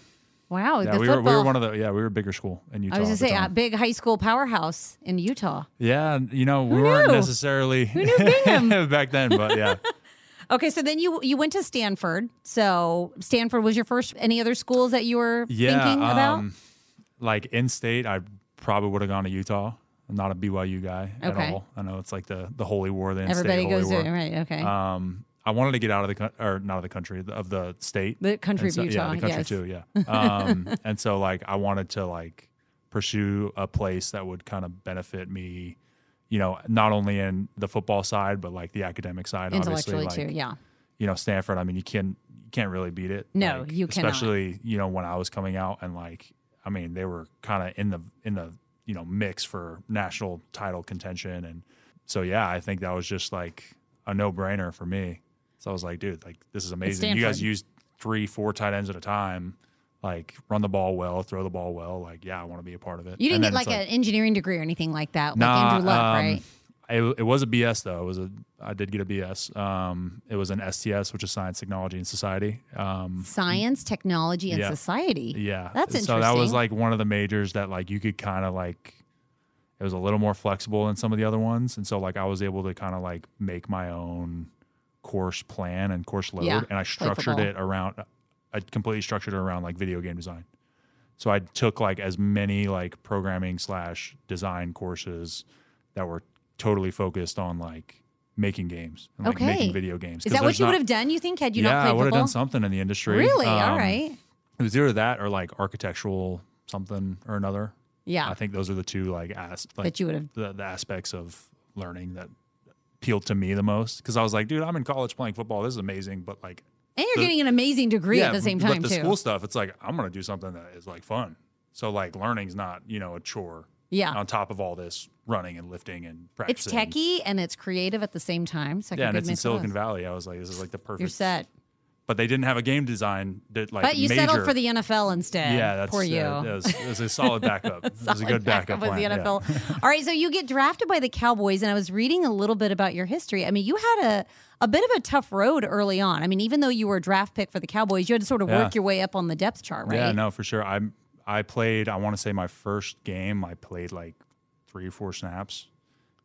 Wow, yeah, we were we were one of the yeah we were a bigger school in Utah. I was gonna say a big high school powerhouse in Utah. yeah, you know we Who weren't necessarily Who knew Bingham? <laughs> back then, but yeah, <laughs> Okay, so then you you went to Stanford. So Stanford was your first. Any other schools that you were yeah. thinking about? um, like in state, I probably would have gone to Utah. I'm not a BYU guy Okay. at all. I know it's like the the holy war. The Everybody in-state goes holy to war. right. Okay, Um, I wanted to get out of the or not of the country of the state. the country so- of Utah. Yeah, the country yes. too. Yeah. <laughs> Um, and so like I wanted to like pursue a place that would kind of benefit me, you know, not only in the football side but like the academic side. Intellectually obviously, like, too. Yeah. You know, Stanford. I mean, you can you can't really beat it. No, Like, you cannot. Especially you know when I was coming out and like I mean they were kind of in the in the you know mix for national title contention and so yeah I think that was just like a no brainer for me. So I was like, dude, like this is amazing. You guys Stanford. use three, four tight ends at a time. Like run the ball well, throw the ball well. Like yeah, I want to be a part of it. You didn't And get then like, an engineering degree or anything like that, like Andrew Luck, um, right? It, it was a BS though. It was a I did get a BS. Um, it was an STS, which is Science, Technology, and Society. Um, Science, technology, and yeah. society. yeah, That's So that was like one of the majors that like you could kind of like. It was a little more flexible than some of the other ones, and so like I was able to kind of like make my own course plan and course load, Yeah, and I structured it around. I completely structured it around like video game design. So I took like as many like programming slash design courses that were totally focused on like making games and like Okay. making video games. Is that what you not- would have done? You think had you yeah, not I played would have done something in the industry. Really? All Um, right. It was either that or like architectural something or another. Yeah. I think those are the two like as like That you would have. the, the aspects of learning that appealed to me the most because I was like, dude, I'm in college playing football. This is amazing, but like, And you're the- getting an amazing degree at the same time but the too. school stuff, it's like I'm gonna do something that is like fun. So like, learning's not you know a chore. Yeah. On top of all this running and lifting and it's practicing. techie and it's creative at the same time. It's Yeah, and it's in Silicon. Valley. I was like, this is like the perfect. You're set. But they didn't have a game design that like. But you major. settled for the NFL instead. Yeah, that's Poor you. Uh, it, was, it was a solid backup. it was a <laughs> good backup, with the plan, yeah. NFL. All right, so you get drafted by the Cowboys, and I was reading a little bit about your history. I mean, you had a a bit of a tough road early on. I mean, even though you were a draft pick for the Cowboys, you had to sort of Yeah. work your way up on the depth chart, right? Yeah, no, for sure. I I played. I want to say my first game, I played like three or four snaps,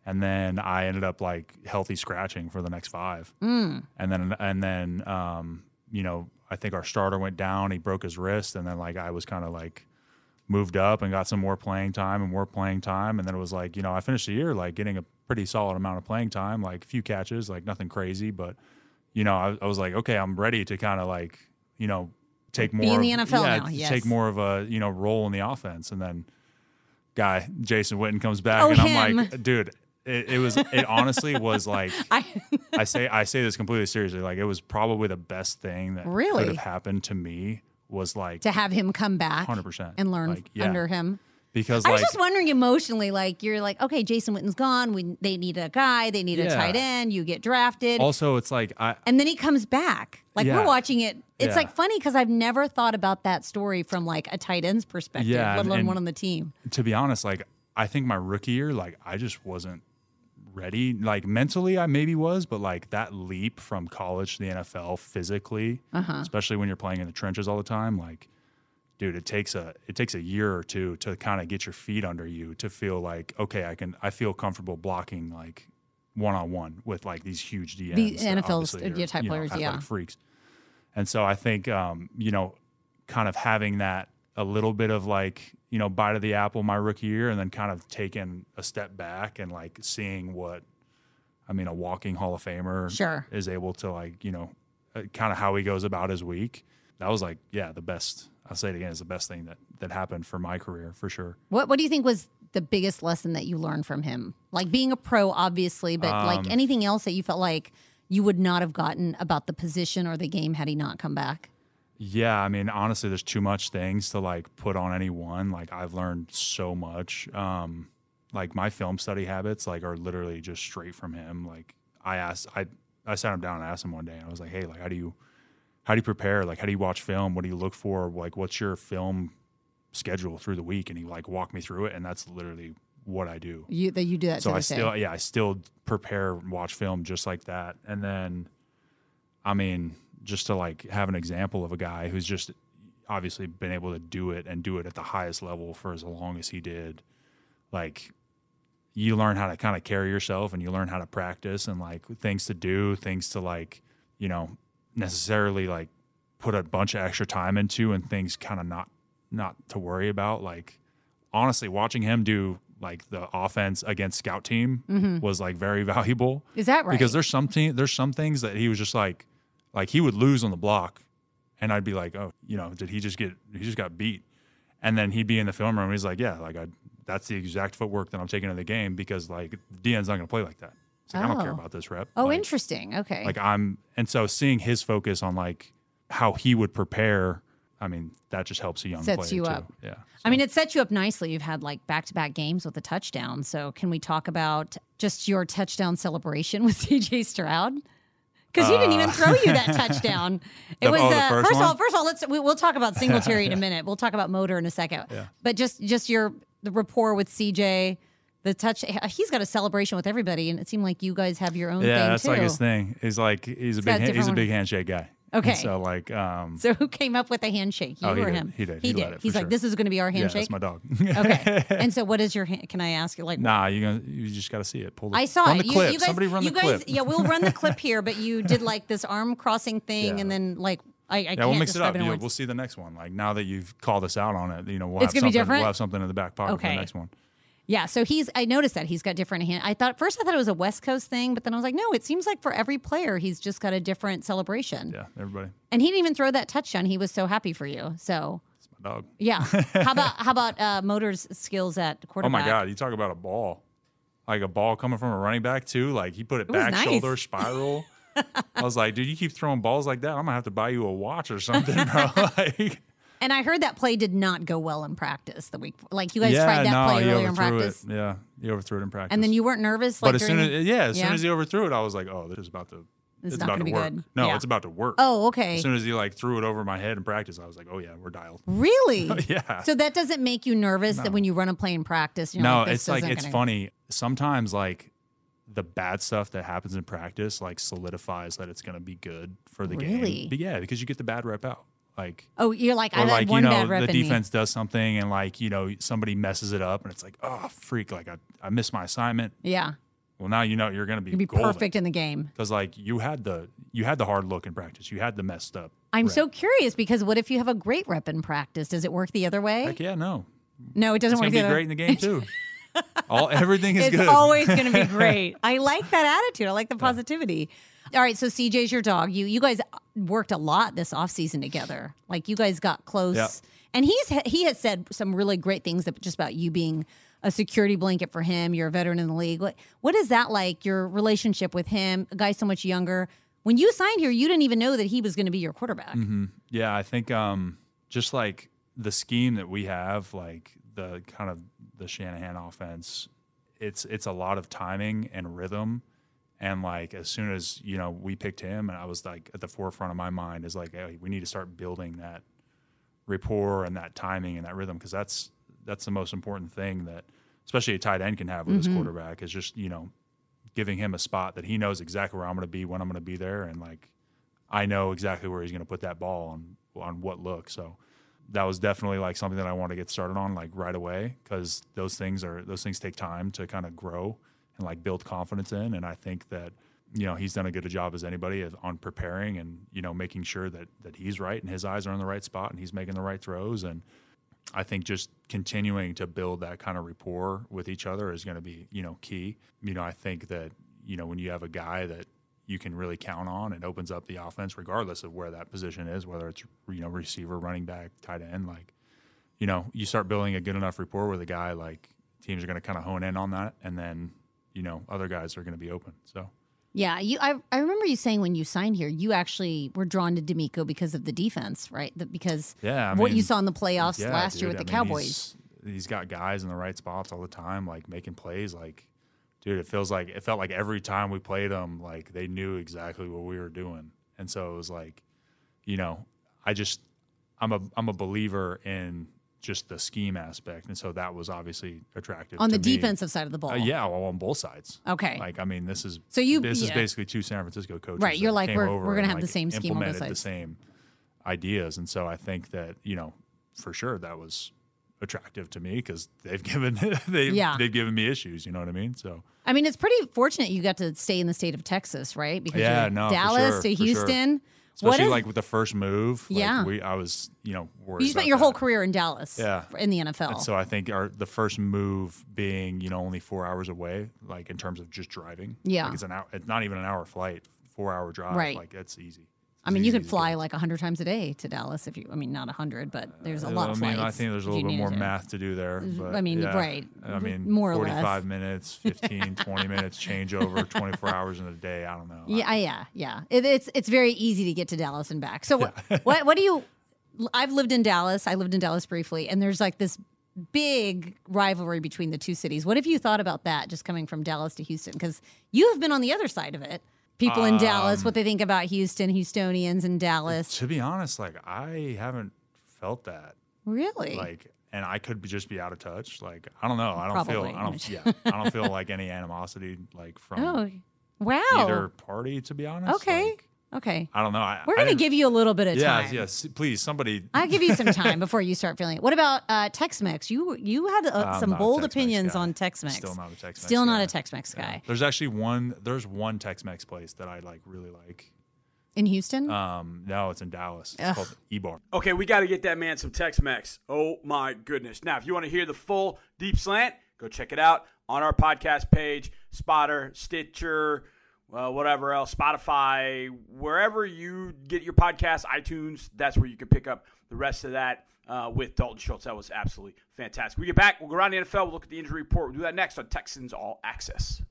and then I ended up like healthy scratching for the next five. Mm. And then and then um, you know, I think our starter went down. He broke his wrist, and then like I was kind of like moved up and got some more playing time and more playing time. And then it was like, you know, I finished the year like getting a pretty solid amount of playing time, like a few catches, like nothing crazy, but you know, I, I was like, okay, I'm ready to kind of like, you know, take Be more in the of- yeah, now, yes. take more of a you know role in the offense. And then guy Jason Witten comes back, Oh, and I'm him. like, dude, it, it was it honestly was like <laughs> I, <laughs> I say I say this completely seriously. Like it was probably the best thing that Really? could have happened to me was like to have him come back 100% and learn Like, yeah. under him. Because I like was just wondering emotionally, like you're like, okay, Jason Witten's gone. We they need a guy. They need a tight end. You get drafted. also it's like I and then he comes back. Like we're watching it. It's Yeah. like funny because I've never thought about that story from like a tight end's perspective, Yeah, let alone and- one on the team. to be honest, like I think my rookie year, like I just wasn't ready. Like mentally, I maybe was, but like that leap from college to the NFL physically, Uh-huh. especially when you're playing in the trenches all the time, like, dude, it takes a it takes a year or two to kind of get your feet under you to feel like okay, I can I feel comfortable blocking like one on one with like these huge DNs. The NFL yeah, type you know, players, yeah. freaks. And so I think, um, you know, kind of having that a little bit of like, you know, bite of the apple my rookie year and then kind of taking a step back and like seeing what, I mean, a walking Hall of Famer Sure. is able to like, you know, uh, kind of how he goes about his week. That was like, yeah, the best. I'll say it again, it's the best thing that, that happened for my career for sure. What What do you think was the biggest lesson that you learned from him? Like being a pro, obviously, but Um, like anything else that you felt like you would not have gotten about the position or the game had he not come back. Yeah, I mean, honestly, there's too much things to like put on any one. Like I've learned so much. Um, like my film study habits, like are literally just straight from him. Like I asked, I I sat him down and asked him one day, and I was like, hey, like how do you how do you prepare? Like how do you watch film? What do you look for? Like what's your film schedule through the week? And he like walked me through it, and that's literally what I do You that you do that so I this day. still, yeah, I still prepare, watch film just like that. And then, I mean, just to like have an example of a guy who's just obviously been able to do it and do it at the highest level for as long as he did, like you learn how to kind of carry yourself and you learn how to practice and like things to do, things to like, you know, necessarily like put a bunch of extra time into and things kind of not not to worry about. Like honestly, watching him do like the offense against scout team mm-hmm. was like very <laughs> valuable. Is that right? Because there's some team, there's some things that he was just like, like he would lose on the block, and I'd be like, oh, you know, did he just get he just got beat? And then he'd be in the film room. He's like, yeah, like I, that's the exact footwork that I'm taking to the game because like DN's not going to play like that. Like I don't care Oh. about this rep. oh, Like, interesting. Okay. Like I'm, and so seeing his focus on like how he would prepare, I mean, that just helps a young Sets player you too. up. Yeah. I mean, it sets you up nicely. You've had like back to back games with a touchdown. So, can we talk about just your touchdown celebration <laughs> with CJ Stroud? Because you didn't even throw you that <laughs> touchdown. It Uh, The- was oh, uh, first first of all. First of all, let's we, we'll talk about Singletary in a <laughs> minute. We'll talk about Motor in a second. Yeah. But just just your the rapport with CJ, the touch. He's got a celebration with everybody, and it seemed like you guys have your own Yeah, thing that's too. like his thing. He's like he's a big he's a big handshake guy. And Okay. so like um <laughs> So who came up with the handshake? You Oh, he or did. him? He did. He, He did. He's like, sure. this is going to be our yeah, handshake. that's my dog. okay. <laughs> And so, what is your? hand? Can I ask you? Like, nah, you gonna you just got to see it. Pull the I saw it. the clip. You, guys, Somebody run you the guys, clip. Yeah, we'll run the <laughs> clip here. But you did like this arm crossing thing, Yeah. and then like I, I Yeah, can't we'll mix it up. in we'll see the next one. Like now that you've called us out on it, you know, we'll It's have something. different? We'll have something in the back pocket for the next one. Yeah, so he's. I noticed that he's got different hand. I thought first I thought it was a West Coast thing, but then I was like, no, it seems like for every player he's just got a different celebration. Yeah, everybody. And he didn't even throw that touchdown. He was so happy for you. So It's my dog. yeah. <laughs> how about how about uh, Motors' skills at quarterback? Oh my God, you talk about a ball. Like a ball coming from a running back too. Like he put it, was back nice. shoulder spiral. <laughs> I was like, dude, you keep throwing balls like that, I'm gonna have to buy you a watch or something, bro. <laughs> like, And I heard that play did not go well in practice the week. Like you guys yeah, tried that no, play earlier in practice, it. Yeah, he overthrew it in practice. and then you weren't nervous. Like but as soon as the- yeah, as Yeah? soon as he overthrew it, I was like, oh, this is about to. It's It's, not about be work. good. No, Yeah. it's about to work. oh, okay, As soon as he like threw it over my head in practice, I was like, oh yeah, we're dialed. <laughs> really? Yeah. So that doesn't make you nervous that when you run a play in practice, you're no, like, this it's like it's gonna- funny. Sometimes like the bad stuff that happens in practice like solidifies that it's going to be good for the Really? game. But yeah, because you get the bad rep out. Like Oh, you're like I've like you know the defense does something and like you know somebody messes it up and it's like oh freak like I, I missed my assignment. Yeah, Well, now you know you're going to be you'd be golden. perfect in the game. because like you had the you had the hard look in practice. You had the messed up. I'm rep. so curious because what if you have a great rep in practice? Does it work the other way? Heck yeah, no. no, it doesn't It's work the be other. great in the game too. <laughs> All everything is it's good. always going to be <laughs> great. I like that attitude. I like the positivity. All right, so CJ's your dog. You you guys worked a lot this offseason together. Like you guys got close. Yeah. And he's he has said some really great things that, just about you being a security blanket for him. You're a veteran in the league. What what is that like? Your relationship with him, a guy so much younger. When you signed here, you didn't even know that he was going to be your quarterback. Yeah, I think um, just like the scheme that we have, like the kind of the Shanahan offense, it's it's a lot of timing and rhythm. And like as soon as you know we picked him, and I was like at the forefront of my mind is like, hey, we need to start building that rapport and that timing and that rhythm because that's that's the most important thing that especially a tight end can have with his mm-hmm. quarterback is just you know giving him a spot that he knows exactly where I'm going to be when I'm going to be there and like I know exactly where he's going to put that ball on on what look. So that was definitely like something that I want to get started on like right away because those things are those things take time to kind of grow and like build confidence in. And I think that you know he's done a good a job as anybody on preparing and you know making sure that that he's right and his eyes are in the right spot and he's making the right throws and. I think just continuing to build that kind of rapport with each other is going to be, you know, key. You know, I think that, you know, when you have a guy that you can really count on, and opens up the offense regardless of where that position is, whether it's, you know, receiver, running back, tight end. Like, you know, you start building a good enough rapport with a guy, like teams are going to kind of hone in on that. And then, you know, other guys are going to be open. So, Yeah, you. I, I remember you saying when you signed here, you actually were drawn to DeMeco because of the defense, right? The, because Yeah, I what you saw in the playoffs yeah, last year dude, with the mean, Cowboys. he's- he's got guys in the right spots all the time, like making plays. Like, dude, it feels like it felt like every time we played them, like they knew exactly what we were doing, and so it was like, you know, I just, I'm a, I'm a believer in just the scheme aspect, and so that was obviously attractive on the me. defensive side of the ball. Uh, yeah, well, on both sides. Okay. Like, I mean, this is So you- this is basically two San Francisco coaches, Right, you're like, we're- we're gonna have the same scheme on both implemented the same ideas, and so I think that you know, for sure, that was attractive to me because they've <laughs> given they've Yeah. they've given me issues. You know what I mean? So I mean, it's pretty fortunate you got to stay in the state of Texas, right? Because Yeah, no, Dallas sure, to Houston. sure. Especially is- like with the first move, like, Yeah. we I was you know worried. you spent your whole career in Dallas, Yeah. in the NFL. And so I think our the first move being you know only four hours away, like in terms of just driving. Yeah. like it's an hour. It's not even an hour flight. Four hour drive. Right. Like that's easy. I mean, you could fly like hundred times a day to Dallas if you. I mean, not hundred, but there's a Uh, lot of I mean, flights. I think there's a little bit more to. math to do there. But I mean, yeah. right. I mean, More or 45 less. minutes, <laughs> 15, 20 minutes changeover, 24 hours in a day. I don't know. Yeah, yeah, yeah. It, it's it's very easy to get to Dallas and back. So what what what do you? <laughs> I've lived in Dallas. I lived in Dallas briefly, and there's like this big rivalry between the two cities. What have you thought about that? Just coming from Dallas to Houston, because you have been on the other side of it. People in Dallas, Um, what they think about Houston, Houstonians in Dallas. To be honest, like I haven't felt that. Really? Like, and I could be, just be out of touch. Like, I don't know. I don't Probably. feel. I don't. Yeah, I don't feel <laughs> like any animosity like from oh, wow. either party. To be honest. Okay. Like, okay. I don't know. I, We're gonna give you a little bit of Yeah, time. yes. Please, somebody. I'll give you some time <laughs> before you start feeling it. What about uh, Tex-Mex? You you had uh, some bold opinions guy. on Tex-Mex. Still not a Tex-Mex Still not guy. a Tex-Mex guy. There's actually one. There's one Tex-Mex place that I like really like. In Houston? Um, no, it's in Dallas. It's Ugh. called E-Bar. Okay, we got to get that man some Tex-Mex. Oh my goodness! Now, if you want to hear the full deep slant, go check it out on our podcast page, Spotter, Stitcher, well, whatever else, Spotify, wherever you get your podcast, iTunes. That's where you can pick up the rest of that uh, with Dalton Schultz. That was absolutely fantastic. We get back, we'll go around the NFL, we'll look at the injury report. We'll do that next on Texans All Access.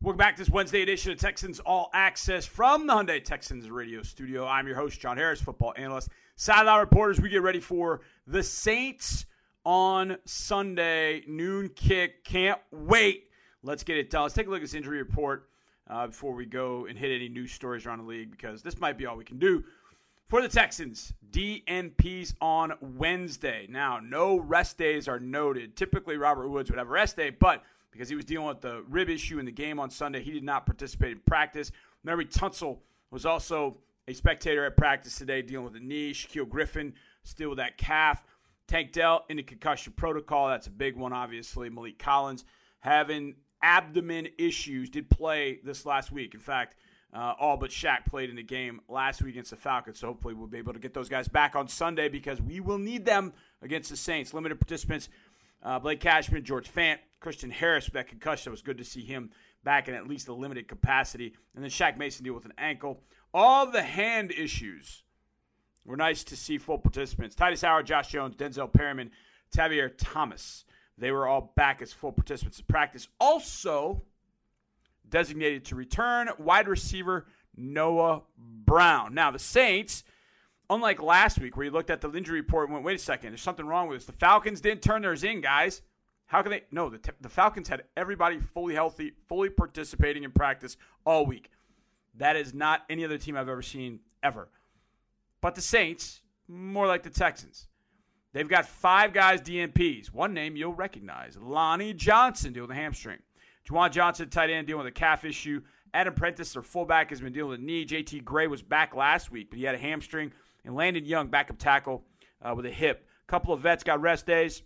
Welcome back to this Wednesday edition of Texans All Access from the Hyundai Texans radio studio. I'm your host, John Harris, football analyst. Sideline reporters, we get ready for the Saints on Sunday, noon kick. Can't wait. Let's get it done. Let's take a look at this injury report uh, before we go and hit any news stories around the league because this might be all we can do. For the Texans, DNPs on Wednesday. Now, no rest days are noted. Typically, Robert Woods would have a rest day, but because he was dealing with the rib issue in the game on Sunday, he did not participate in practice. Laremy Tunsil was also a spectator at practice today dealing with a knee. Shaquill Griffin still with that calf. Tank Dell in the concussion protocol. That's a big one, obviously. Maliek Collins having abdomen issues did play this last week. In fact, uh, all but Shaq played in the game last week against the Falcons. So hopefully we'll be able to get those guys back on Sunday because we will need them against the Saints. Limited participants uh, Blake Cashman, George Fant, Christian Harris with that concussion. It was good to see him back in at least a limited capacity. And then Shaq Mason deal with an ankle. All the hand issues were nice to see full participants. Tytus Howard, Josh Jones, Denzel Perryman, Tavierre Thomas. They were all back as full participants in practice. Also designated to return wide receiver Noah Brown. Now, the Saints, unlike last week where you looked at the injury report and went, wait a second, there's something wrong with this. The Falcons didn't turn theirs in, guys. How can they? No, the, the Falcons had everybody fully healthy, fully participating in practice all week. That is not any other team I've ever seen ever. But the Saints, more like the Texans. They've got five guys DNPs. One name you'll recognize Lonnie Johnson dealing with a hamstring. Juwan Johnson, tight end, dealing with a calf issue. Adam Prentice, their fullback, has been dealing with a knee. JT Gray was back last week, but he had a hamstring. And Landon Young, backup tackle, uh, with a hip. A couple of vets got rest days.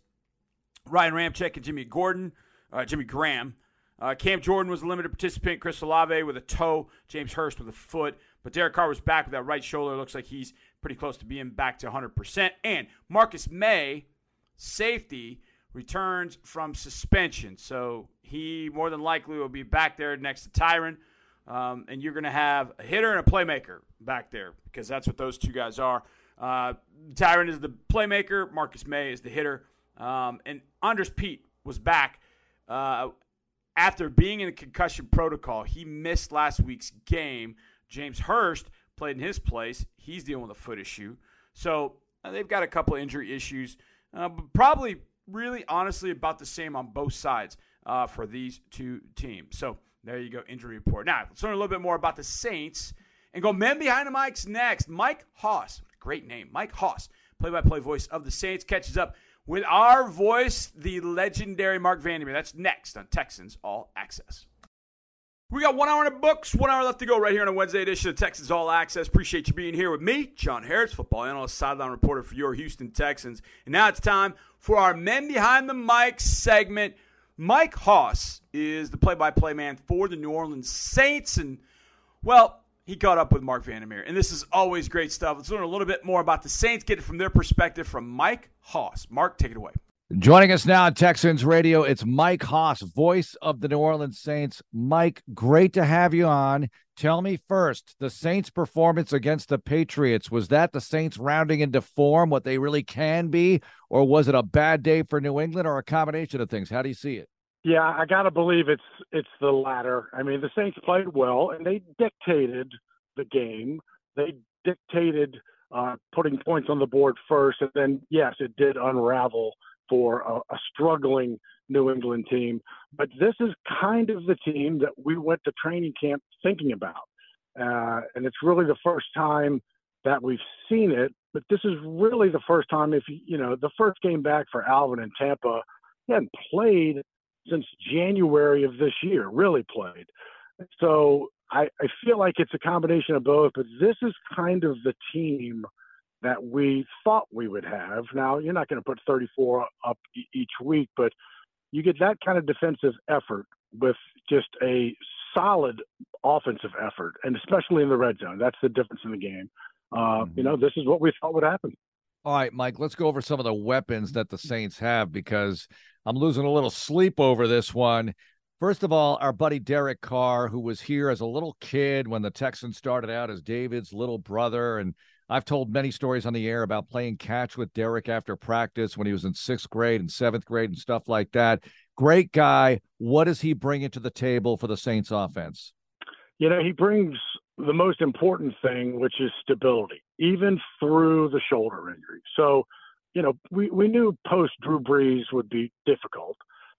Ryan Ramczyk and Jimmy Gordon, uh, Jimmy Graham. Uh, Cam Jordan was a limited participant. Chris Olave with a toe. James Hurst with a foot. But Derek Carr was back with that right shoulder. Looks like he's pretty close to being back to 100%. And Marcus Maye, safety, returns from suspension. So he more than likely will be back there next to Tyrann. Um, and you're going to have a hitter and a playmaker back there because that's what those two guys are. Uh, Tyrann is the playmaker, Marcus Maye is the hitter. Um, and Andrus Peat was back uh, after being in the concussion protocol. He missed last week's game. James Hurst played in his place. He's dealing with a foot issue. So uh, they've got a couple of injury issues, uh, but probably really honestly about the same on both sides uh, for these two teams. So there you go, injury report. Now, let's learn a little bit more about the Saints and go men behind the mics next. Mike Hoss, great name, Mike Hoss, play by play voice of the Saints, catches up with our voice, the legendary Marc Vandermeer. That's next on Texans All Access. We got one hour in the books, one hour left to go right here on a Wednesday edition of Texans All Access. Appreciate you being here with me, John Harris, football analyst, sideline reporter for your Houston Texans. And now it's time for our Men Behind the Mic segment. Mike Hoss is the play by play man for the New Orleans Saints. And, well, he caught up with Marc Vandermeer. And this is always great stuff. Let's learn a little bit more about the Saints, get it from their perspective from Mike Hoss. Mark, take it away. Joining us now on Texans Radio, it's Mike Hoss, voice of the New Orleans Saints. Mike, great to have you on. Tell me first, the Saints' performance against the Patriots, was that the Saints rounding into form, what they really can be, or was it a bad day for New England, or a combination of things? How do you see it? Yeah, I got to believe it's it's the latter. I mean, the Saints played well and they dictated the game. They dictated uh, putting points on the board first, and then yes, it did unravel for a, a struggling New England team. But this is kind of the team that we went to training camp thinking about, uh, and it's really the first time that we've seen it. But this is really the first time, if you you know, the first game back for Alvin in Tampa, he hadn't played since January of this year, really played. So I, I feel like it's a combination of both, but this is kind of the team that we thought we would have. Now, you're not going to put 34 up e- each week, but you get that kind of defensive effort with just a solid offensive effort, and especially in the red zone. That's the difference in the game. Uh, You know, this is what we thought would happen. All right, Mike, let's go over some of the weapons that the Saints have because I'm losing a little sleep over this one. First of all, our buddy Derek Carr, who was here as a little kid when the Texans started out as David's little brother. And I've told many stories on the air about playing catch with Derek after practice when he was in sixth grade and seventh grade and stuff like that. Great guy. What does he bring into the table for the Saints offense? You know, he brings the most important thing, which is stability, even through the shoulder injury. So, you know, we, we knew post Drew Brees would be difficult.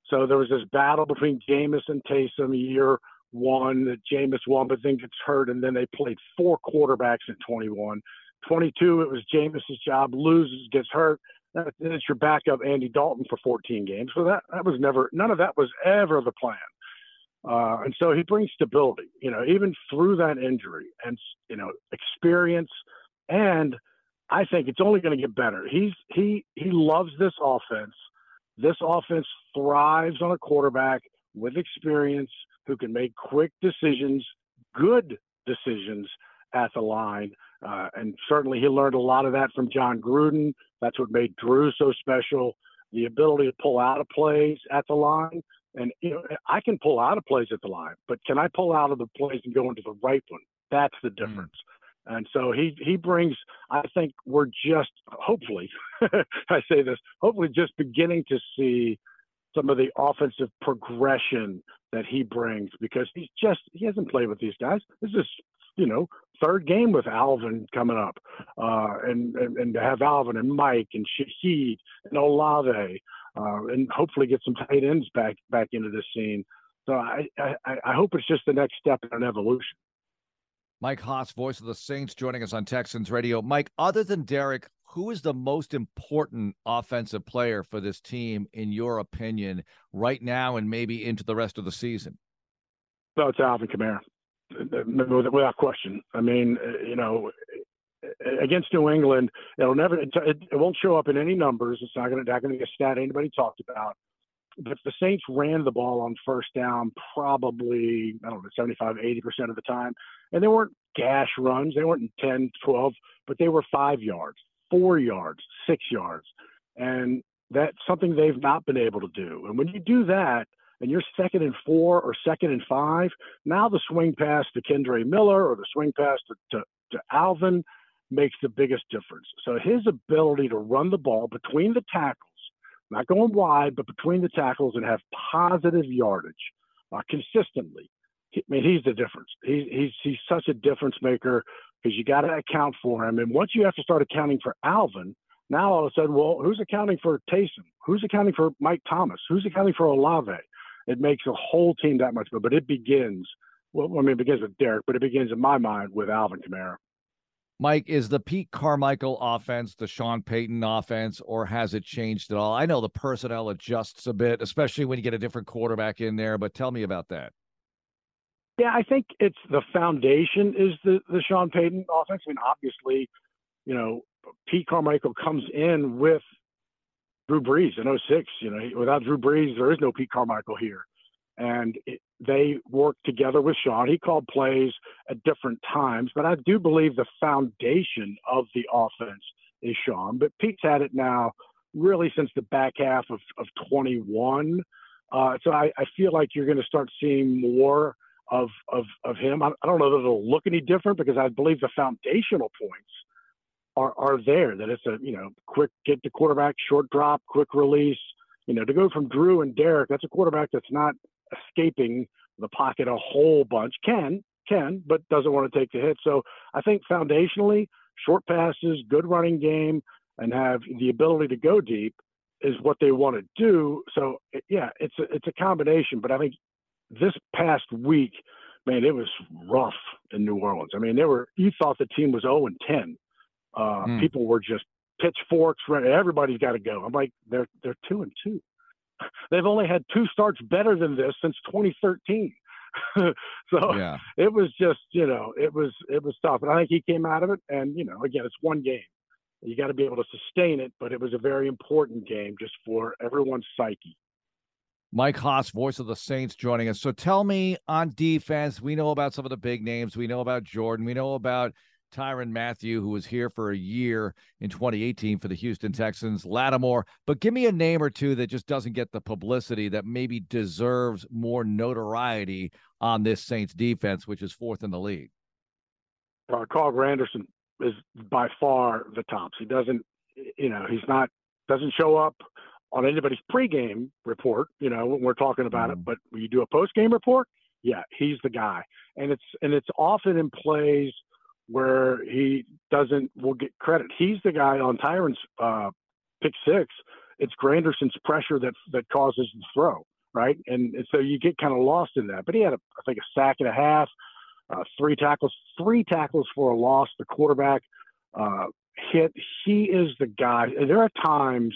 So there was this battle between Jameis and Taysom year one that Jameis won, but then gets hurt, and then they played four quarterbacks in 21. 22, it was Jameis's job, loses, gets hurt. Then it's your backup Andy Dalton for 14 games. So that that was never none of that was ever the plan. Uh, and so he brings stability, you know, even through that injury and you know experience, and I think it's only going to get better. He's he he loves this offense. This offense thrives on a quarterback with experience who can make quick decisions, good decisions at the line. Uh, and certainly he learned a lot of that from Jon Gruden. That's what made Drew so special. The ability to pull out of plays at the line. And, you know, I can pull out of plays at the line, but can I pull out of the plays and go into the right one? That's the difference. Mm. And so he he brings. I think we're just hopefully, <laughs> I say this, hopefully just beginning to see some of the offensive progression that he brings because he's just he hasn't played with these guys. This is you know third game with Alvin coming up, uh, and, and and to have Alvin and Mike and Shaheed and Olave, uh, and hopefully get some tight ends back back into the scene. So I, I I hope it's just the next step in an evolution. Mike Hoss, voice of the Saints, joining us on Texans Radio. Mike, other than Derek, who is the most important offensive player for this team, in your opinion, right now and maybe into the rest of the season? So it's Alvin Kamara, without question. I mean, you know, against New England, it'll never, it, it won't show up in any numbers. It's not going to, not going to be a stat anybody talked about. But the Saints ran the ball on first down probably, I don't know, 75, 80% of the time. And they weren't gash runs. They weren't 10, 12, but they were five yards, four yards, six yards. And that's something they've not been able to do. And when you do that, and you're second and four or second and five, now the swing pass to Kendre Miller or the swing pass to, to, to Alvin makes the biggest difference. So his ability to run the ball between the tackles, not going wide, but between the tackles and have positive yardage uh, consistently. I mean, he's the difference. He's he's he's such a difference maker because you got to account for him. And once you have to start accounting for Alvin, now all of a sudden, well, who's accounting for Taysom? Who's accounting for Mike Thomas? Who's accounting for Olave? It makes the whole team that much better. But it begins. Well, I mean, it begins with Derek, but it begins in my mind with Alvin Kamara. Mike, is the Pete Carmichael offense the Sean Payton offense, or has it changed at all? I know the personnel adjusts a bit, especially when you get a different quarterback in there, but tell me about that. Yeah, I think it's the foundation is the the Sean Payton offense. I mean, obviously, you know, Pete Carmichael comes in with Drew Brees in 06. You know, without Drew Brees, there is no Pete Carmichael here. And it, they worked together with Sean. He called plays at different times, but I do believe the foundation of the offense is Sean. But Pete's had it now really since the back half of, of 21. Uh, so I, I feel like you're going to start seeing more of of of him. I, I don't know that it'll look any different because I believe the foundational points are are there. That it's a you know quick get the quarterback, short drop, quick release. You know to go from Drew and Derek, that's a quarterback that's not escaping the pocket a whole bunch. Can can, but doesn't want to take the hit. So I think foundationally, short passes, good running game, and have the ability to go deep is what they want to do. So yeah, it's a, it's a combination. But I think this past week, man, it was rough in New Orleans. I mean, they were you thought the team was 0 and 10. Uh, mm. People were just pitchforks. Everybody's got to go. I'm like, they're they're two and two. <laughs> They've only had two starts better than this since 2013. <laughs> so yeah. it was just, you know, it was it was tough. And I think he came out of it. And you know, again, it's one game. You got to be able to sustain it, but it was a very important game just for everyone's psyche. Mike Hoss, voice of the Saints, joining us. So tell me on defense, we know about some of the big names. We know about Jordan. We know about Tyrann Mathieu, who was here for a year in 2018 for the Houston Texans, Lattimore. But give me a name or two that just doesn't get the publicity that maybe deserves more notoriety on this Saints defense, which is fourth in the league. Uh, Carl Granderson is by far the tops. He doesn't, you know, he's not doesn't show up on anybody's pregame report, you know, when we're talking about mm. it, but when you do a postgame report, yeah, he's the guy. And it's and it's often in plays where he doesn't will get credit. He's the guy on Tyrann's uh, pick six. It's Granderson's pressure that that causes the throw, right? And, and so you get kind of lost in that. But he had, a, I think, a sack and a half, uh, three tackles, three tackles for a loss. The quarterback uh, hit. He is the guy. And there are times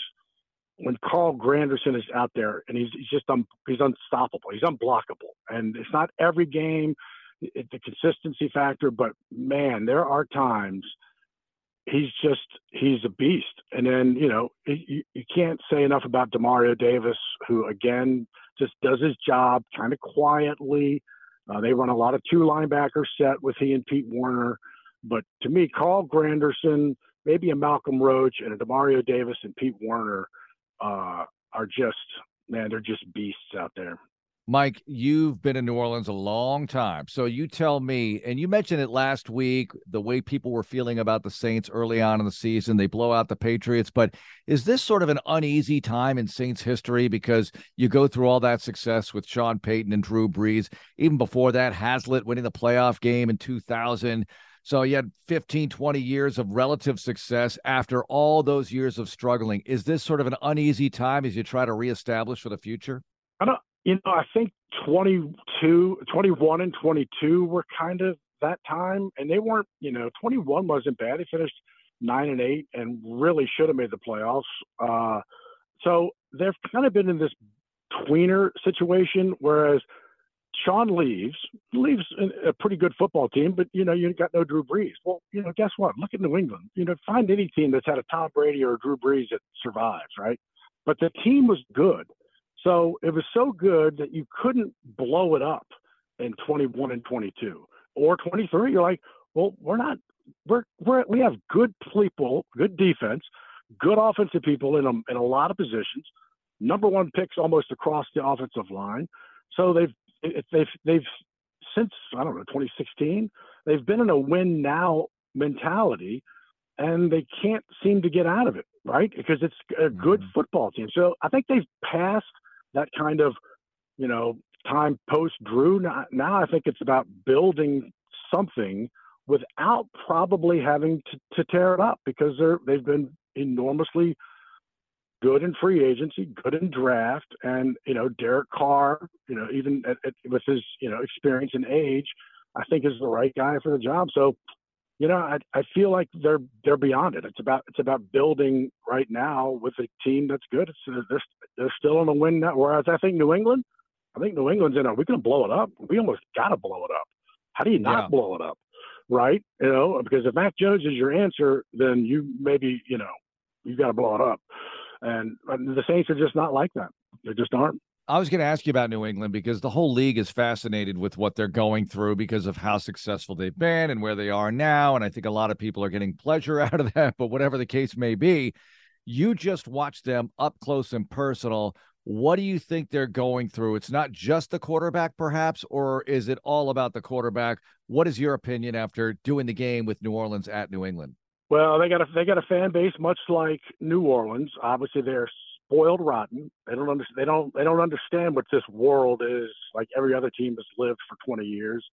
when Carl Granderson is out there and he's, he's just un, he's unstoppable. He's unblockable. And it's not every game a consistency factor, but man, there are times he's just he's a beast. And then you know you, you can't say enough about Demario Davis, who again just does his job kind of quietly. Uh, they run a lot of two linebacker set with he and Pete Werner, but to me, Carl Granderson, maybe a Malcolm Roach, and a Demario Davis and Pete Werner uh, are just man, they're just beasts out there. Mike, you've been in New Orleans a long time. So you tell me, and you mentioned it last week, the way people were feeling about the Saints early on in the season. They blow out the Patriots. But is this sort of an uneasy time in Saints history because you go through all that success with Sean Payton and Drew Brees? Even before that, Haslett winning the playoff game in 2000. So you had 15, 20 years of relative success after all those years of struggling. Is this sort of an uneasy time as you try to reestablish for the future? I don't you know, I think 22, 21 and 22 were kind of that time, and they weren't, you know, 21 wasn't bad. They finished nine and eight and really should have made the playoffs. Uh, so they've kind of been in this tweener situation, whereas Sean leaves, leaves a pretty good football team, but you know, you got no Drew Brees. Well, you know, guess what? Look at New England. You know, find any team that's had a Tom Brady or a Drew Brees that survives, right? But the team was good. So it was so good that you couldn't blow it up in 21 and 22 or 23. You're like, well, we're not. We're, we're we have good people, good defense, good offensive people in a, in a lot of positions. Number one picks almost across the offensive line. So they've they've they've since I don't know 2016 they've been in a win now mentality, and they can't seem to get out of it right because it's a good mm-hmm. football team. So I think they've passed that kind of, you know, time post Drew. Now, now I think it's about building something without probably having to, to tear it up because they're they've been enormously good in free agency, good in draft, and you know Derek Carr, you know even at, at, with his you know experience and age, I think is the right guy for the job. So you know, I, I feel like they're they're beyond it. It's about it's about building right now with a team that's good. It's, they're they're still in a win now. Whereas I think New England, I think New England's in a we're going to blow it up. We almost got to blow it up. How do you not yeah. blow it up? Right? You know, because if Mac Jones is your answer, then you maybe you know you got to blow it up. And the Saints are just not like that. They just aren't. I was going to ask you about New England because the whole league is fascinated with what they're going through because of how successful they've been and where they are now. And I think a lot of people are getting pleasure <laughs> out of that. But whatever the case may be, you just watch them up close and personal. What do you think they're going through? It's not just the quarterback, perhaps, or is it all about the quarterback? What is your opinion after doing the game with New Orleans at New England? Well, they got a they got a fan base much like New Orleans. Obviously, they're spoiled rotten. They don't understand. They don't. They don't understand what this world is like. Every other team has lived for 20 years,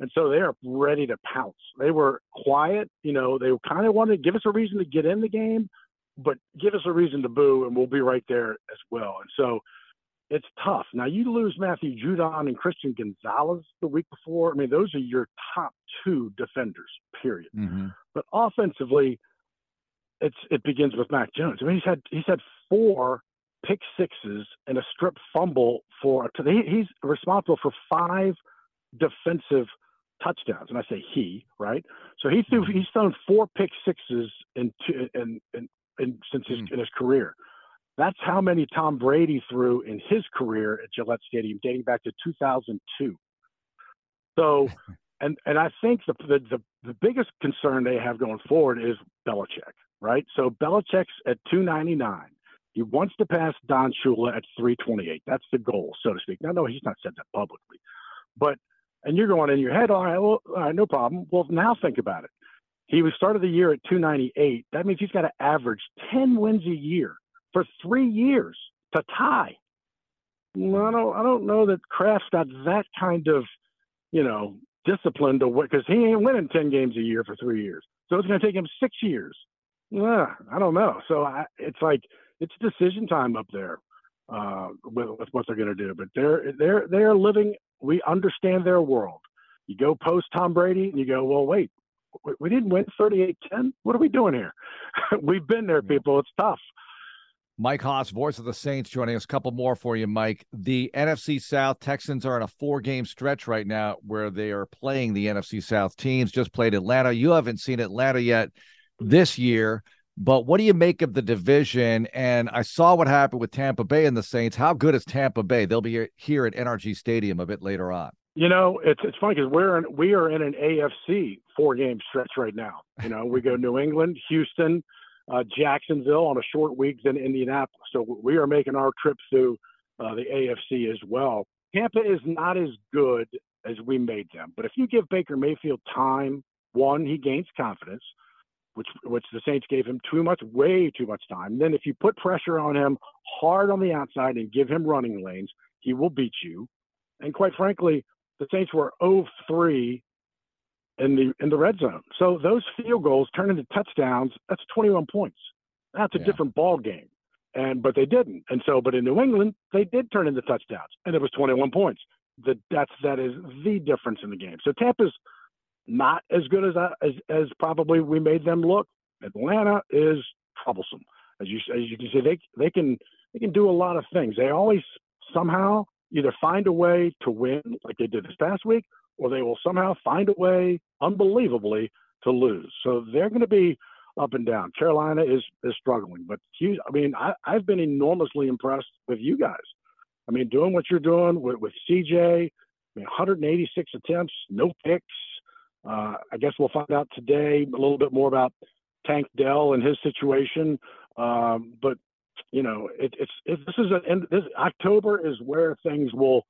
and so they are ready to pounce. They were quiet. You know, they kind of wanted to give us a reason to get in the game, but give us a reason to boo, and we'll be right there as well. And so it's tough. Now you lose Matthew Judon and Christian Gonzalez the week before. I mean, those are your top two defenders. Period. Mm-hmm. But offensively, it's it begins with Mac Jones. I mean, he's had he's had four pick sixes and a strip fumble for. Today. He's responsible for five defensive touchdowns, and I say he, right? So he threw mm-hmm. he's thrown four pick sixes in two, in, in, in since his mm. in his career. That's how many Tom Brady threw in his career at Gillette Stadium, dating back to 2002. So, <laughs> and and I think the the the, the biggest concern they have going forward is Belichick, right? So Belichick's at 299. He wants to pass Don Shula at 328. That's the goal, so to speak. Now, no, he's not said that publicly, but and you're going in your head, all right, well, all right, no problem. Well, now think about it. He was started the year at 298. That means he's got to average 10 wins a year for three years to tie. Well, I don't, I don't know that Kraft's got that kind of, you know, discipline to win because he ain't winning 10 games a year for three years. So it's going to take him six years. Yeah, I don't know. So I, it's like it's decision time up there uh, with, with what they're going to do. But they're they're they're living. We understand their world. You go post Tom Brady, and you go, well, wait, we didn't win 38-10. What are we doing here? <laughs> We've been there, people. It's tough. Mike Hoss, voice of the Saints, joining us. A couple more for you, Mike. The NFC South Texans are in a four-game stretch right now where they are playing the NFC South teams. Just played Atlanta. You haven't seen Atlanta yet this year, but what do you make of the division? And I saw what happened with Tampa Bay and the Saints. How good is Tampa Bay? They'll be here at NRG Stadium a bit later on. You know, it's it's funny because we're in, we are in an AFC four-game stretch right now. You know, we go New England, Houston uh, Jacksonville on a short week than Indianapolis. So we are making our trip through uh, the AFC as well. Tampa is not as good as we made them, but if you give Baker Mayfield time, one, he gains confidence, which which the Saints gave him too much, way too much time. Then if you put pressure on him hard on the outside and give him running lanes, he will beat you. And quite frankly, the Saints were 0-3 in the in the red zone. So those field goals turn into touchdowns. That's 21 points. That's a yeah. different ball game. And but they didn't. And so, but in New England, they did turn into touchdowns, and it was 21 points. The, that's that is the difference in the game. So Tampa's not as good as as as probably we made them look. Atlanta is troublesome, as you as you can see. They they can they can do a lot of things. They always somehow either find a way to win, like they did this past week, or they will somehow find a way, unbelievably, to lose. So they're going to be up and down. Carolina is is struggling, but Hughes, I mean, I, I've been enormously impressed with you guys. I mean, doing what you're doing with, with CJ, I mean, 186 attempts, no picks. Uh, I guess we'll find out today a little bit more about Tank Dell and his situation. Um, but you know, it, it's it, this is a, this October is where things will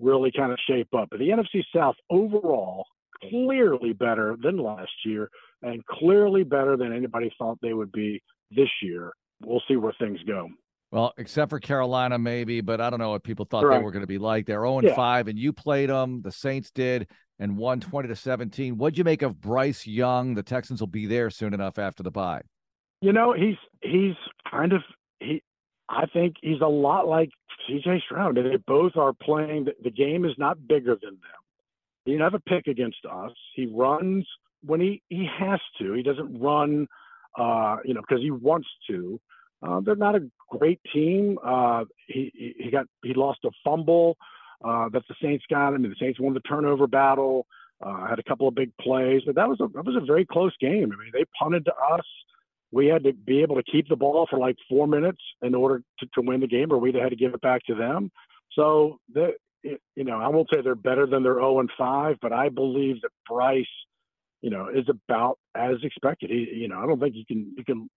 really kind of shape up. But the NFC South overall, clearly better than last year and clearly better than anybody thought they would be this year. We'll see where things go. Well, except for Carolina, maybe, but I don't know what people thought they were going to be like. They're 0 yeah. 5, and you played them. The Saints did, and won 20 to 17. What'd you make of Bryce Young? The Texans will be there soon enough after the bye. You know, he's he's kind of he I think he's a lot like CJ Stroud. They both are playing. The game is not bigger than them. He didn't have a pick against us. He runs when he, he has to. He doesn't run, uh, you know, because he wants to. Uh, they're not a great team. Uh, he he got he lost a fumble uh, that the Saints got. I mean, the Saints won the turnover battle. Uh, had a couple of big plays, but that was a that was a very close game. I mean, they punted to us we had to be able to keep the ball for like four minutes in order to, to win the game, or we had to give it back to them. So, the, you know, I won't say they're better than their 0 and 5, but I believe that Bryce, you know, is about as expected. He, you know, I don't think you can you can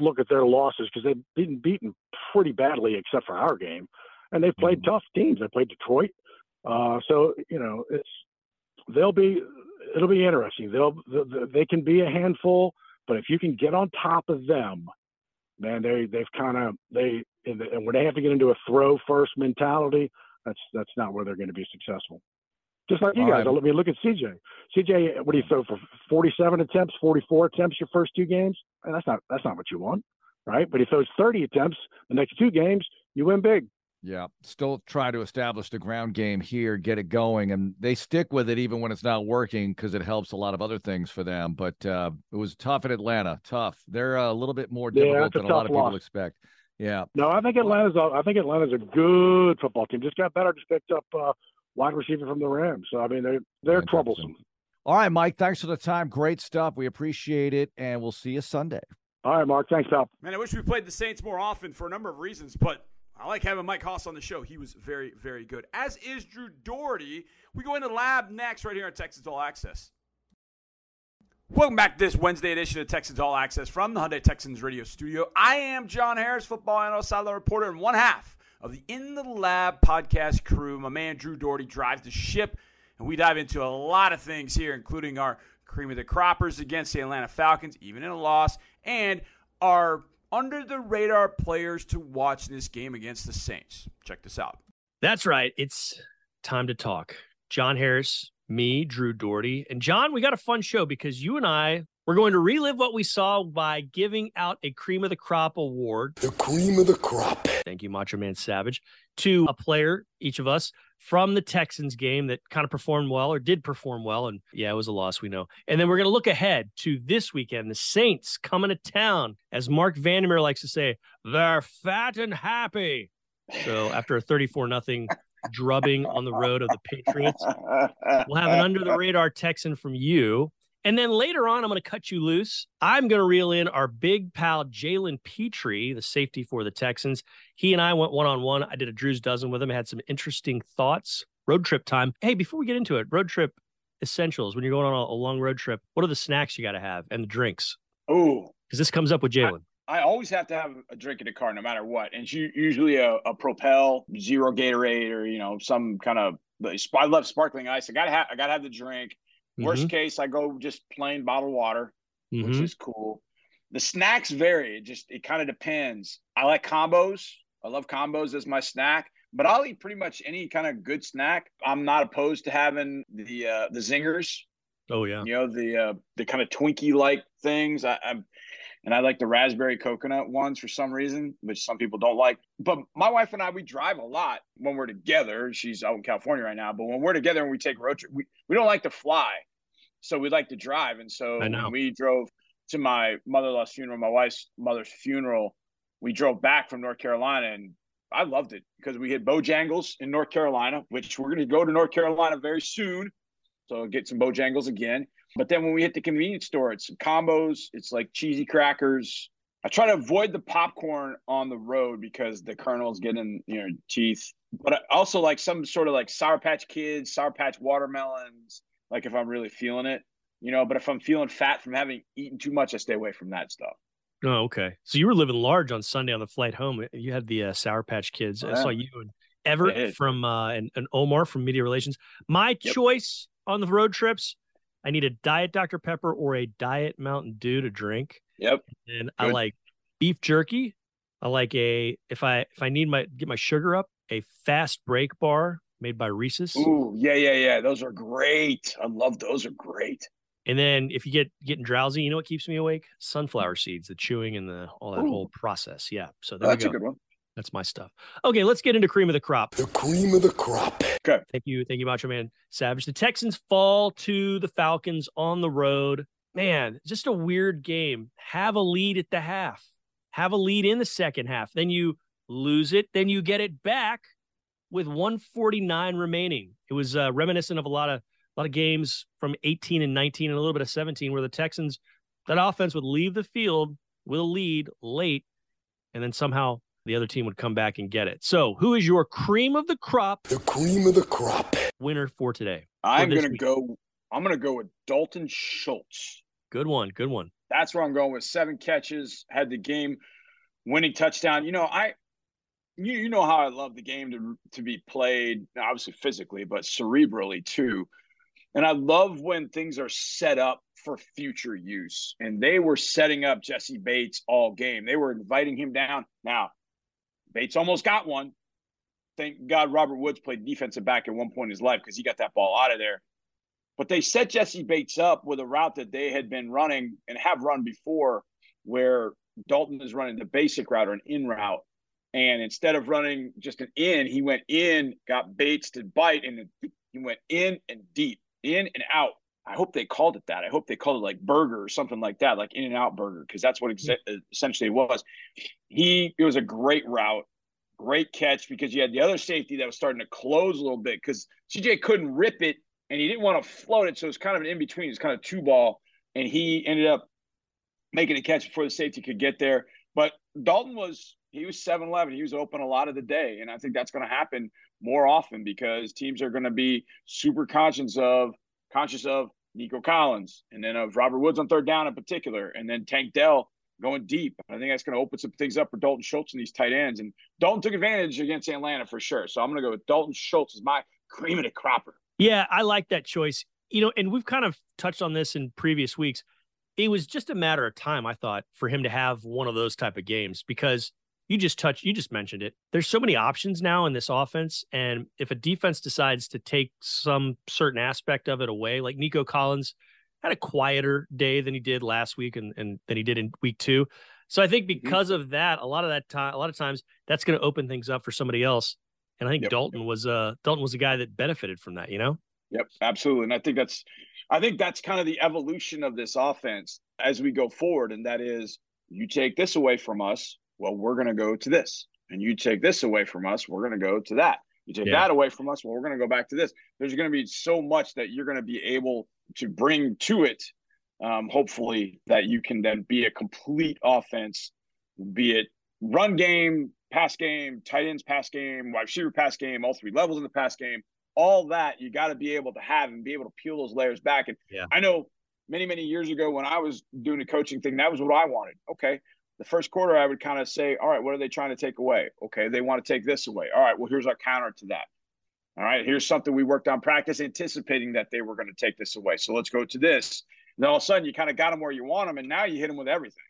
look at their losses because they've been beaten pretty badly, except for our game, and they've played mm-hmm. tough teams. They played Detroit, uh, so you know, it's they'll be it'll be interesting. They'll they can be a handful but if you can get on top of them, man, they they've kind of they and when they have to get into a throw first mentality, that's that's not where they're going to be successful. Just like you All guys. Right. Let me look at CJ. CJ, what do you throw for 47 attempts, 44 attempts your first two games? That's not that's not what you want, right? But he throws 30 attempts the next two games, you win big. Yeah, still try to establish the ground game here, get it going, and they stick with it even when it's not working because it helps a lot of other things for them. But uh, it was tough in Atlanta. Tough. They're a little bit more difficult yeah, than a, lot of loss. people expect. Yeah. No, I think Atlanta's. A, I think Atlanta's a good football team. Just got better. Just picked up uh, wide receiver from the Rams. So I mean, they're they're troublesome. All right, Mike. Thanks for the time. Great stuff. We appreciate it, and we'll see you Sunday. All right, Mark. Thanks, pal. Man, I wish we played the Saints more often for a number of reasons, but I like having Mike Hoss on the show. He was very, very good. As is Drew Dougherty. We go into lab next right here on Texans All Access. Welcome back to this Wednesday edition of Texans All Access from the Hyundai Texans radio studio. I am John Harris, football analyst, sideline reporter, and one half of the In the Lab podcast crew. My man Drew Dougherty drives the ship, and we dive into a lot of things here, including our cream of the croppers against the Atlanta Falcons, even in a loss, and our under the radar players to watch in this game against the Saints. Check this out. That's right. It's time to talk. John Harris, me, Drew Dougherty. And John, we got a fun show because you and I we're going to relive what we saw by giving out a cream of the crop award. The cream of the crop. Thank you, Macho Man Savage, to a player, each of us, from the Texans game that kind of performed well or did perform well. And yeah, it was a loss, we know. And then we're going to look ahead to this weekend. The Saints coming to town. As Mark Vandermeer likes to say, they're fat and happy. So after a 34 nothing drubbing on the road of the Patriots, we'll have an under the radar Texan from you. And then later on, I'm going to cut you loose. I'm going to reel in our big pal, Jalen Pitre, the safety for the Texans. He and I went one on one. I did a Drew's Dozen with him, I had some interesting thoughts. Road trip time. Hey, before we get into it, road trip essentials. When you're going on a, a long road trip, what are the snacks you got to have and the drinks? Oh, because this comes up with Jalen. I always have to have a drink in the car, no matter what. And it's usually a, a Propel, Zero Gatorade, or you know some kind of. I love sparkling ice. I gotta have. I gotta have the drink. Worst mm-hmm. case, I go just plain bottled water, mm-hmm. which is cool. The snacks vary. It just it kind of depends. I like combos. I love combos as my snack, but I'll eat pretty much any kind of good snack. I'm not opposed to having the uh, the zingers. Oh yeah, you know the uh, the kind of Twinkie like things. I, I'm and I like the raspberry coconut ones for some reason, which some people don't like. But my wife and I, we drive a lot when we're together. She's out in California right now, but when we're together and we take road trip, we, we don't like to fly, so we like to drive. And so we drove to my mother-in-law's funeral, my wife's mother's funeral, we drove back from North Carolina, and I loved it because we hit Bojangles in North Carolina, which we're going to go to North Carolina very soon. So get some Bojangles again. But then when we hit the convenience store, it's combos, it's like cheesy crackers. I try to avoid the popcorn on the road because the kernels get in your teeth. But I also like some sort of like Sour Patch Kids, Sour Patch watermelons, like if I'm really feeling it, you know. But if I'm feeling fat from having eaten too much, I stay away from that stuff. Oh, okay. So you were living large on Sunday on the flight home. You had the uh, Sour Patch Kids. Oh, yeah. I saw you and Everett from uh, and, and Omar from Media Relations. My yep. choice on the road trips I need a diet Dr. Pepper or a diet Mountain Dew to drink. Yep. And Good. I like beef jerky. I like a if I if I need my get my sugar up, a fast break bar made by Reese's. Ooh, yeah, yeah, yeah. Those are great. I love those are great. And then if you get getting drowsy, you know what keeps me awake? Sunflower seeds, the chewing and the all that Ooh. whole process. Yeah. So there that's a good one. That's my stuff. Okay, let's get into cream of the crop. The cream of the crop. Okay. Thank you. Thank you, Macho Man Savage. The Texans fall to the Falcons on the road. Man, just a weird game. Have a lead at the half, have a lead in the second half. Then you lose it. Then you get it back with 149 remaining. It was uh, reminiscent of a lot of a lot of games from 18 and 19 and a little bit of 17 where the Texans that offense would leave the field with a lead late and then somehow the other team would come back and get it. So, who is your cream of the crop? The cream of the crop winner for today. I'm going to go. I'm going to go with Dalton Schultz. Good one. Good one. That's where I'm going with seven catches, had the game winning touchdown. You know, I you, you know how I love the game to to be played, obviously physically, but cerebrally too. And I love when things are set up for future use. And they were setting up Jessie Bates all game. They were inviting him down. Now, Bates almost got one. Thank God Robert Woods played defensive back at one point in his life because he got that ball out of there. But they set Jessie Bates up with a route that they had been running and have run before, where Dalton is running the basic route or an in route. And instead of running just an in, he went in, got Bates to bite, and he went in and deep, in and out. I hope they called it that. I hope they called it like burger or something like that, like In and Out Burger, because that's what ex- mm. uh, essentially it was. He it was a great route, great catch because you had the other safety that was starting to close a little bit because CJ couldn't rip it and he didn't want to float it, so it was kind of an in between. It's kind of two ball, and he ended up making a catch before the safety could get there. But Dalton was he was 7-11. He was open a lot of the day, and I think that's going to happen more often because teams are going to be super conscious of conscious of Nico Collins and then of Robert Woods on third down in particular, and then Tank Dell going deep. I think that's going to open some things up for Dalton Schultz and these tight ends. And Dalton took advantage against Atlanta for sure. So I'm going to go with Dalton Schultz as my cream of the cropper. Yeah, I like that choice. You know, and we've kind of touched on this in previous weeks. It was just a matter of time, I thought, for him to have one of those type of games because you just touched, you just mentioned it. There's so many options now in this offense. And if a defense decides to take some certain aspect of it away, like Nico Collins had a quieter day than he did last week and, and than he did in week two. So I think Mm-hmm. because of that, a lot of that time, a lot of times that's going to open things up for somebody else. And I think Yep. Dalton was uh Dalton was a guy that benefited from that, you know? Yep, absolutely. And I think that's I think that's kind of the evolution of this offense as we go forward. And that is you take this away from us, well, we're gonna go to this. And you take this away from us, we're gonna go to that. You take Yeah. that away from us, well, we're gonna go back to this. There's gonna be so much that you're gonna be able to bring to it, um, hopefully, that you can then be a complete offense, be it run game, pass game, tight ends pass game, wide receiver pass game, all three levels in the pass game all that you got to be able to have and be able to peel those layers back. And Yeah. I know many, many years ago when I was doing the coaching thing, that was what I wanted. Okay. The first quarter, I would kind of say, all right, what are they trying to take away? Okay. They want to take this away. All right. Well, here's our counter to that. All right. Here's something we worked on practice, anticipating that they were going to take this away. So let's go to this. And then all of a sudden, you kind of got them where you want them. And now you hit them with everything.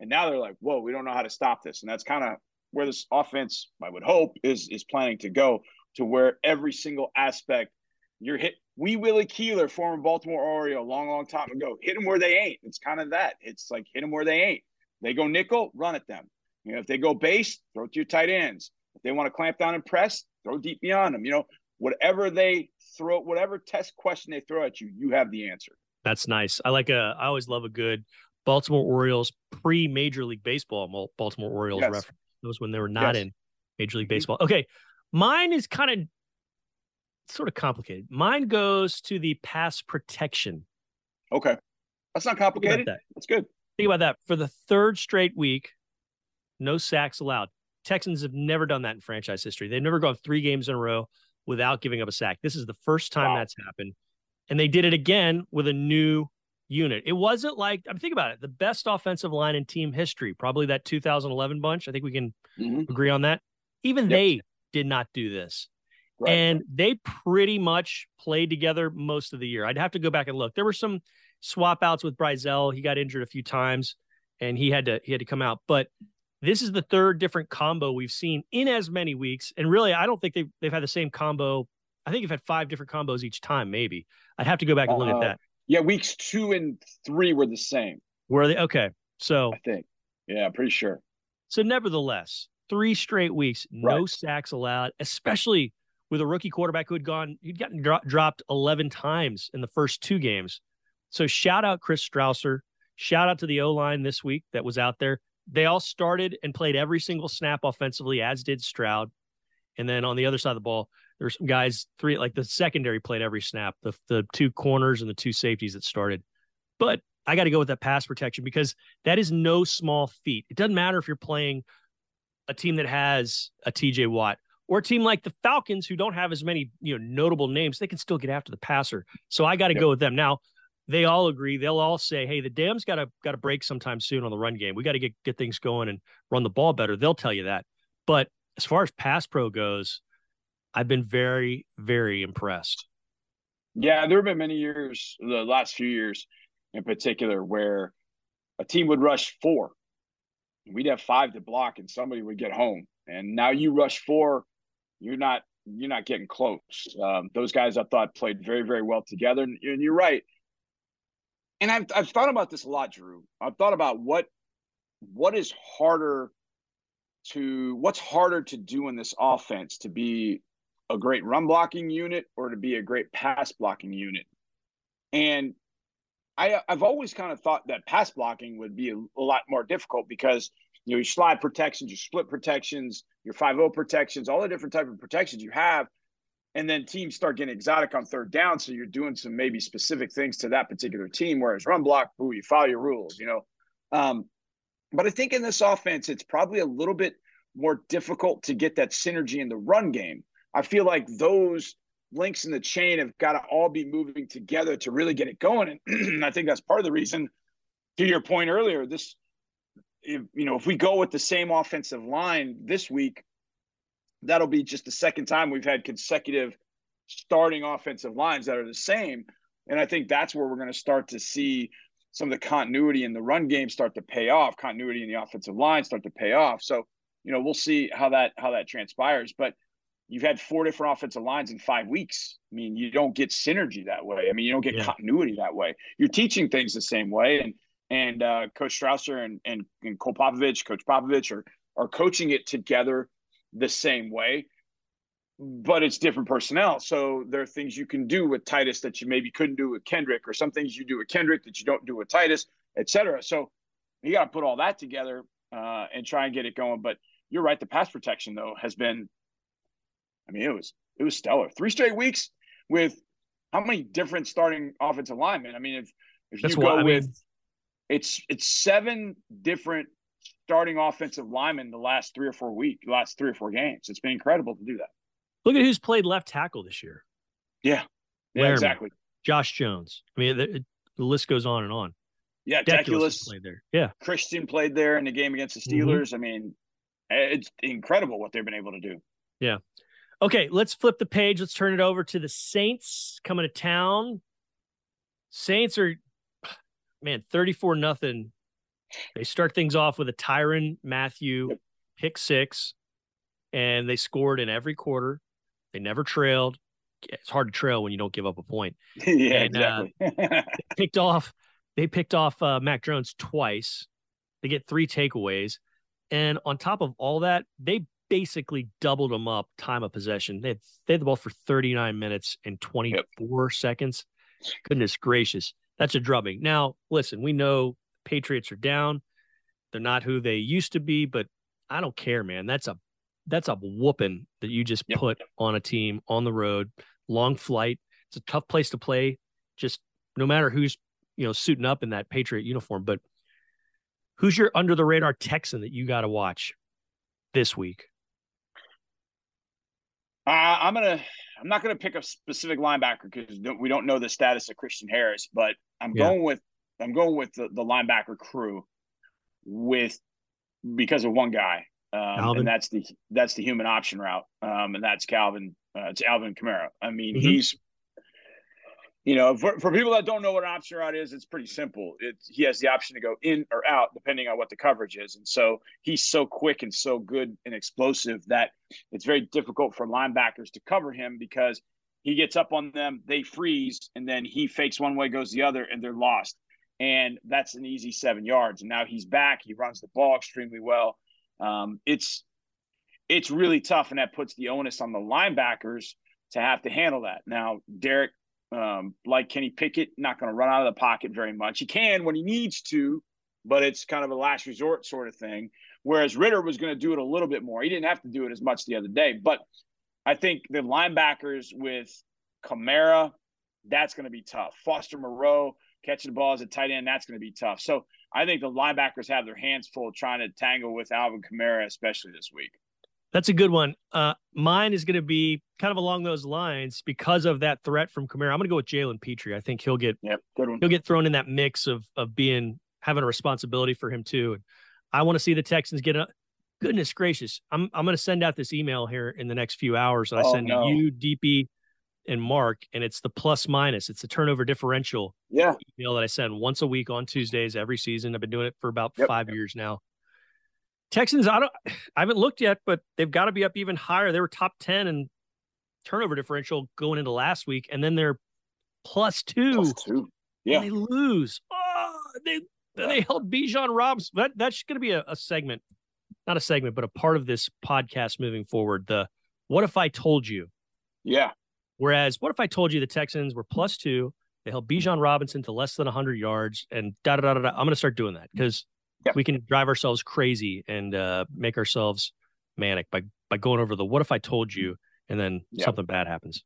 And now they're like, whoa, we don't know how to stop this. And that's kind of where this offense, I would hope, is is planning to go to where every single aspect you're hit. We Willie Keeler, former Baltimore Oriole, long, long time ago, hit them where they ain't. It's kind of that. It's like hit them where they ain't. They go nickel, run at them. You know, if they go base, throw it to your tight ends. If they want to clamp down and press, throw deep beyond them. You know, whatever they throw, whatever test question they throw at you, you have the answer. That's nice. I like a. I always love a good Baltimore Orioles pre Major League Baseball Baltimore Orioles Yes. reference. Those when they were not Yes. in Major League mm-hmm. Baseball. Okay, mine is kind of sort of complicated. Mine goes to the pass protection. Okay. That's not complicated. that. That's good. Think about that. For the third straight week, no sacks allowed. Texans have never done that in franchise history. They've never gone three games in a row without giving up a sack. This is the first time Wow. that's happened. And they did it again with a new unit. It wasn't like, I mean, think about it, the best offensive line in team history, probably that 2011 bunch. I think we can Mhm. agree on that. Even Yep. they did not do this. Right. And they pretty much played together most of the year. I'd have to go back and look. There were some swap outs with Brisiel. He got injured a few times and he had to he had to come out. But this is the third different combo we've seen in as many weeks. And really, I don't think they've they've had the same combo. I think they've had five different combos each time, maybe. I'd have to go back and look Uh, at that. Yeah, weeks two and three were the same, Were they okay. So I think. Yeah, pretty sure. So, nevertheless, three straight weeks, no Right. sacks allowed, especially with a rookie quarterback who had gone, he'd gotten dro- dropped 11 times in the first two games. So, shout out Chris Strausser. Shout out to the O line this week that was out there. They all started and played every single snap offensively, as did Stroud. And then on the other side of the ball, there's some guys, three, like the secondary played every snap, the, the two corners and the two safeties that started. But I got to go with that pass protection because that is no small feat. It doesn't matter if you're playing a team that has a TJ Watt or a team like the Falcons who don't have as many, you know, notable names, they can still get after the passer. So I got to Yep. go with them. Now, they all agree. They'll all say, "Hey, the dam's got to got to break sometime soon on the run game. We got to get get things going and run the ball better." They'll tell you that. But as far as pass pro goes, I've been very very impressed. Yeah, there have been many years, the last few years in particular, where a team would rush four. We'd have five to block, and somebody would get home. And now you rush four, you're not you're not getting close. Um, those guys I thought played very very well together, and, and you're right. And I've I've thought about this a lot, Drew. I've thought about what what is harder to what's harder to do in this offense to be a great run blocking unit or to be a great pass blocking unit. And I I've always kind of thought that pass blocking would be a, a lot more difficult because you know your slide protections, your split protections, your 5-0 protections, all the different type of protections you have. And then teams start getting exotic on third down. So you're doing some maybe specific things to that particular team. Whereas run block, ooh, you follow your rules, you know. Um, but I think in this offense, it's probably a little bit more difficult to get that synergy in the run game. I feel like those links in the chain have got to all be moving together to really get it going. <clears throat> And I think that's part of the reason, to your point earlier, this, if, you know, if we go with the same offensive line this week, that'll be just the second time we've had consecutive starting offensive lines that are the same. And I think that's where we're going to start to see some of the continuity in the run game start to pay off, continuity in the offensive line start to pay off. So, you know, we'll see how that how that transpires. But you've had four different offensive lines in five weeks. I mean, you don't get synergy that way. I mean, you don't get yeah. continuity that way. You're teaching things the same way. And and uh, Coach Strausser and, and and Cole Popovich, Coach Popovich are are coaching it together the same way but it's different personnel. So there are things you can do with Tytus that you maybe couldn't do with Kendrick, or some things you do with Kendrick that you don't do with Tytus, etc. So you got to put all that together uh, and try and get it going. But you're right. The pass protection though has been, I mean, it was it was stellar. Three straight weeks with how many different starting offensive linemen? I mean, if if That's you go with, mean. it's it's seven different starting offensive linemen the last three or four weeks, last three or four games. It's been incredible to do that. Look at who's played left tackle this year. Yeah, yeah, exactly. Josh Jones. I mean, the, the, list goes on and on. Yeah, Deculus played there. Yeah, Christian played there in the game against the mm-hmm. Steelers. Mm-hmm. I mean, it's incredible what they've been able to do. Yeah. Okay, let's flip the page. Let's turn it over to the Saints coming to town. Saints are man, 34 nothing. They start things off with a Tyrann Mathieu yep. pick six, and they scored in every quarter. They never trailed. It's hard to trail when you don't give up a point. <laughs> yeah, and, uh, exactly. <laughs> uh, picked off. They picked off uh, Mac Jones twice. They get three takeaways, and on top of all that, they basically doubled them up time of possession. They had, they had the ball for 39 minutes and 24 yep. seconds. Goodness gracious, that's a drubbing. Now, listen, we know Patriots are down. They're not who they used to be, but I don't care, man. That's a that's a whooping that you just yep. put on a team on the road, long flight. It's a tough place to play. Just no matter who's you know suiting up in that Patriot uniform, but who's your under the radar Texan that you got to watch this week? Uh, I'm gonna. I'm not gonna pick a specific linebacker because we don't know the status of Christian Harris, but I'm yeah. going with I'm going with the, the linebacker crew with because of one guy, um, and that's the that's the human option route, um, and that's Calvin. Uh, it's Alvin Kamara. I mean, mm-hmm. he's you know, for, for people that don't know what an option route is, it's pretty simple. It's he has the option to go in or out depending on what the coverage is, and so he's so quick and so good and explosive that it's very difficult for linebackers to cover him because he gets up on them, they freeze, and then he fakes one way, goes the other, and they're lost. And that's an easy seven yards. And now he's back. He runs the ball extremely well um, it's it's really tough, and that puts the onus on the linebackers to have to handle that. Now, Derek, um, like Kenny Pickett, not going to run out of the pocket very much. He can when he needs to, but it's kind of a last resort sort of thing. Whereas Ridder was going to do it a little bit more. He didn't have to do it as much the other day, but I think the linebackers with Kamara, that's going to be tough. Foster Moreau catching the ball as a tight end, that's going to be tough. So I think the linebackers have their hands full trying to tangle with Alvin Kamara, especially this week. That's a good one. Uh, mine is going to be kind of along those lines because of that threat from Kamara. I'm going to go with Jalen Pitre. I think he'll get yep, good one. he'll get thrown in that mix of of being having a responsibility for him too. And I want to see the Texans get a goodness gracious. I'm I'm going to send out this email here in the next few hours. I oh, send no. you, DP, and Mark, and it's the plus minus. It's the turnover differential. Yeah. Email that I send once a week on Tuesdays every season. I've been doing it for about yep. five years now. Texans, I don't, I haven't looked yet, but they've got to be up even higher. They were top ten in turnover differential going into last week, and then they're plus two. Plus two. Yeah. they lose. Oh, they yeah. they held Bijan Robs. That that's going to be a, a segment, not a segment, but a part of this podcast moving forward. The what if I told you? Yeah. Whereas, what if I told you the Texans were plus two? They held Bijan Robinson to less than 100 yards, and da da da da. I'm going to start doing that because yeah. we can drive ourselves crazy and uh, make ourselves manic by by going over the what if I told you, and then yeah. something bad happens.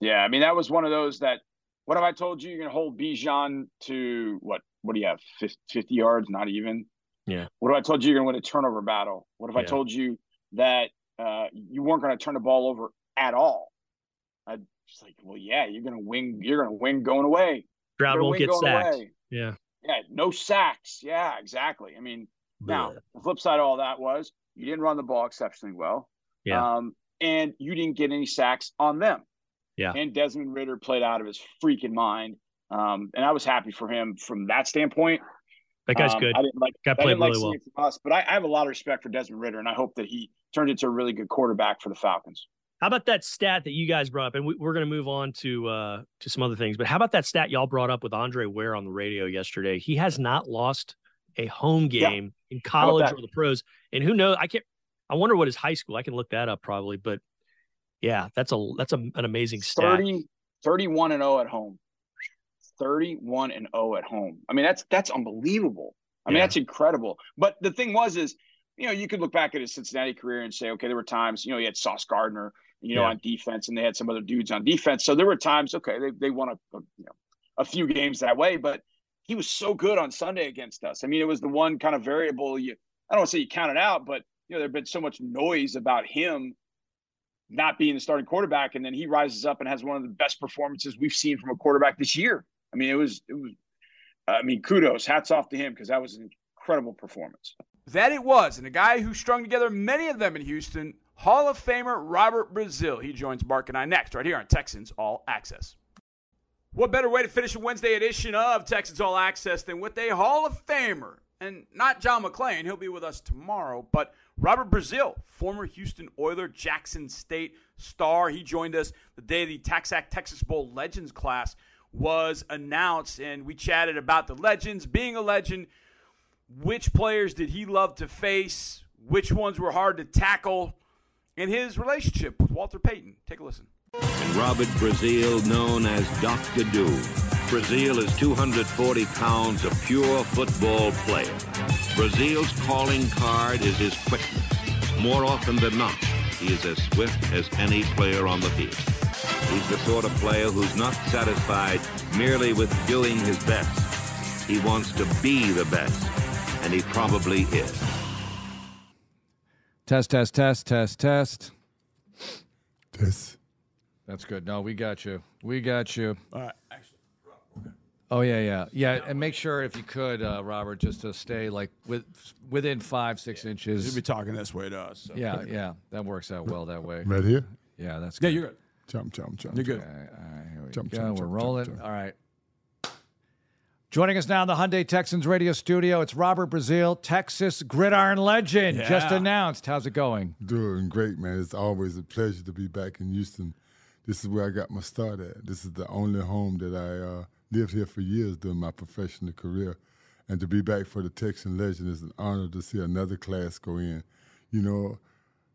Yeah, I mean that was one of those that What have I told you? You're going to hold Bijan to what? What do you have? 50 yards? Not even. Yeah. What if I told you? You're going to win a turnover battle. What have I told you that uh, you weren't going to turn the ball over at all? I just like, well, yeah, you're going to win. You're going to win going away. Stroud won't get sacked. away. Yeah. Yeah, no sacks. Yeah, exactly. I mean, now the flip side of all that was you didn't run the ball exceptionally well. Yeah. Um, and you didn't get any sacks on them. Yeah. And Desmond Ridder played out of his freaking mind. Um, and I was happy for him from that standpoint. That guy's Um, good. I didn't like I played didn't like well. seeing it from us, but I, I have a lot of respect for Desmond Ridder, and I hope that he turned into a really good quarterback for the Falcons. How about that stat that you guys brought up? And we, we're going to move on to uh, to some other things. But how about that stat y'all brought up with Andre Ware on the radio yesterday? He has not lost a home Yeah. game in college or the pros. And who knows? I can't. I wonder what his high school. I can look that up probably. But yeah, that's a that's a, an amazing stat. 30, 31 and 0 at home. 31 and 0 at home. I mean, that's that's unbelievable. I mean, Yeah. that's incredible. But the thing was is, you know, you could look back at his Cincinnati career and say, okay, there were times, you know, he had Sauce Gardner, you know, Yeah. on defense, and they had some other dudes on defense. So there were times, okay, they they won a, a you know a few games that way, but he was so good on Sunday against us. I mean, it was the one kind of variable you I don't want to say you counted out, but you know, there'd been so much noise about him not being the starting quarterback, and then he rises up and has one of the best performances we've seen from a quarterback this year. I mean, it was it was. I mean, kudos, hats off to him because that was an incredible performance. That it was, and a guy who strung together many of them in Houston, Hall of Famer Robert Brazile. He joins Mark and I next, right here on Texans All Access. What better way to finish a Wednesday edition of Texans All Access than with a Hall of Famer? And not John McClain, he'll be with us tomorrow, but Robert Brazile, former Houston Oiler, Jackson State star. He joined us the day the TaxAct Texas Bowl Legends class was announced, and we chatted about the legends, being a legend, which players did he love to face, which ones were hard to tackle, and his relationship with Walter Payton. Take a listen. Robert Brazile, known as Dr. Do. Brazile is 240 pounds of pure football player. Brazile's calling card is his quickness. More often than not, he is as swift as any player on the field. He's the sort of player who's not satisfied merely with doing his best. He wants to be the best, and he probably is. Test, test, test, test, test. This. That's good. No, we got you. We got you. All right. Actually, Rob, okay. Oh yeah, yeah, yeah. And make sure if you could, uh, Robert, just to stay like with within five, six inches. You'll inches. be talking this way to us. so. Yeah, yeah. That works out well that way. Right here. Yeah, that's good. Yeah, you're good. Jump, jump, jump. You're good. All right, all right, here we Jump, go. jump, We're jump, rolling. jump, jump. All right. Joining us now in the Hyundai Texans radio studio, it's Robert Brazile, Texas gridiron legend, just announced. How's it going? Doing great, man. It's always a pleasure to be back in Houston. This is where I got my start at. This is the only home that I uh, lived here for years during my professional career. And to be back for the Texan legend is an honor to see another class go in. You know,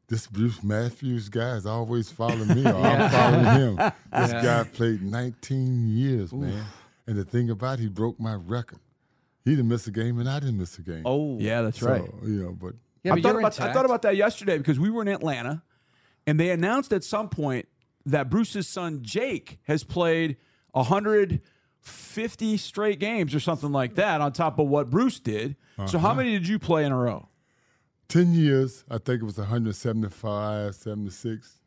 this Bruce Matthews guy is always following me, or <laughs> I'm following him. <laughs> This Yeah. guy played 19 years, man. And the thing about it, he broke my record. He didn't miss a game, and I didn't miss a game. Oh, Yeah, that's so, right. you know, but yeah, I but thought about I thought about that yesterday because we were in Atlanta, and they announced at some point that Bruce's son Jake has played 150 straight games or something like that on top of what Bruce did. So how uh-huh. many did you play in a row? 10 years, I think it was 175, 76.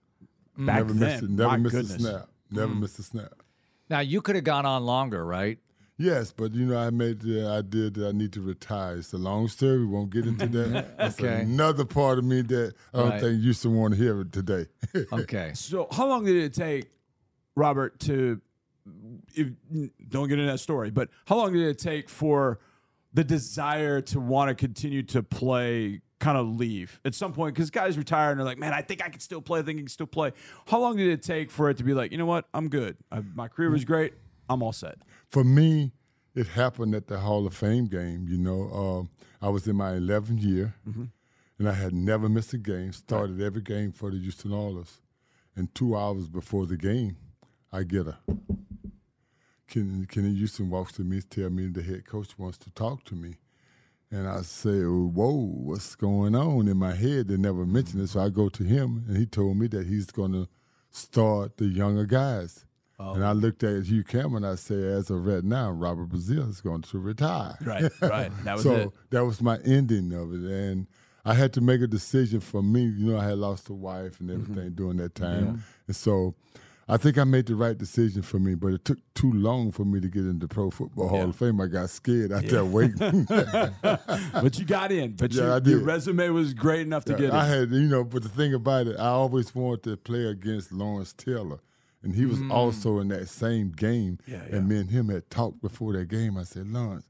Back never then, missed it. Never my missed goodness. a snap. Never mm. missed a snap. Now you could have gone on longer, right? Yes, but you know, I made the idea that I need to retire. It's a long story. We won't get into that. <laughs> That's Okay. another part of me that I don't Right. think you should want to hear it today. <laughs> Okay. So how long did it take, Robert, to if, don't get into that story, but how long did it take for the desire to want to continue to play kind of leave at some point? Because guys retire and they're like, man, I think I can still play. I think I can still play. How long did it take for it to be like, you know what, I'm good. I, my career was great. I'm all set. For me, it happened at the Hall of Fame game. You know, um, I was in my 11th year, and I had never missed a game. Started every game for the Houston Oilers, and two hours before the game, I get a Kenny, Kenny Houston walks to me, tell me the head coach wants to talk to me. And I say, whoa, what's going on in my head? They never mentioned it. So I go to him, and he told me that he's going to start the younger guys. And I looked at Hugh Campbell. I said, as of right now, Robert Brazile is going to retire. Right, right. <laughs> That was so it. that was my ending of it, and I had to make a decision for me. You know, I had lost a wife and Mm-hmm. everything during that time, and so I think I made the right decision for me. But it took too long for me to get into Pro Football Hall of Fame. I got scared out there waiting. <laughs> But you got in. But Yeah, you, I your resume was great enough to get I in. I had, you know, but the thing about it, I always wanted to play against Lawrence Taylor. And he was also in that same game. Mm. Yeah, yeah. And me and him had talked before that game. I said, Lawrence,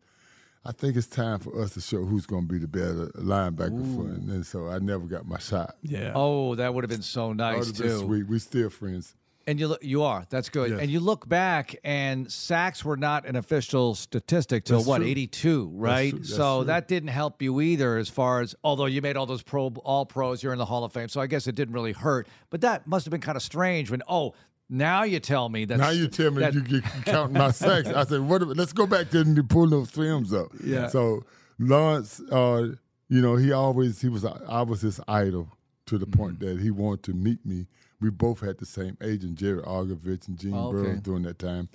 I think it's time for us to show who's going to be the better linebacker for it. And so I never got my shot. yeah. Oh, that would have been so nice would've too. sweet. We still friends. And you look, you are. That's good. Yes. And you look back, and sacks were not an official statistic till That's what true. eighty two, right? true. That's so true. that didn't help you either, as far as although you made all those pro all pros, you're in the Hall of Fame. So I guess it didn't really hurt. But that must have been kind of strange when oh. Now you tell me that. Now you tell me that, you get <laughs> counting my sacks. I said, what? Let's go back to and pull those films up. Yeah. So Lawrence, uh, you know, he always he was I was his idol to the point Mm-hmm. that he wanted to meet me. We both had the same agent, Jerry Argovitz and Gene Oh, okay. Burroughs during that time,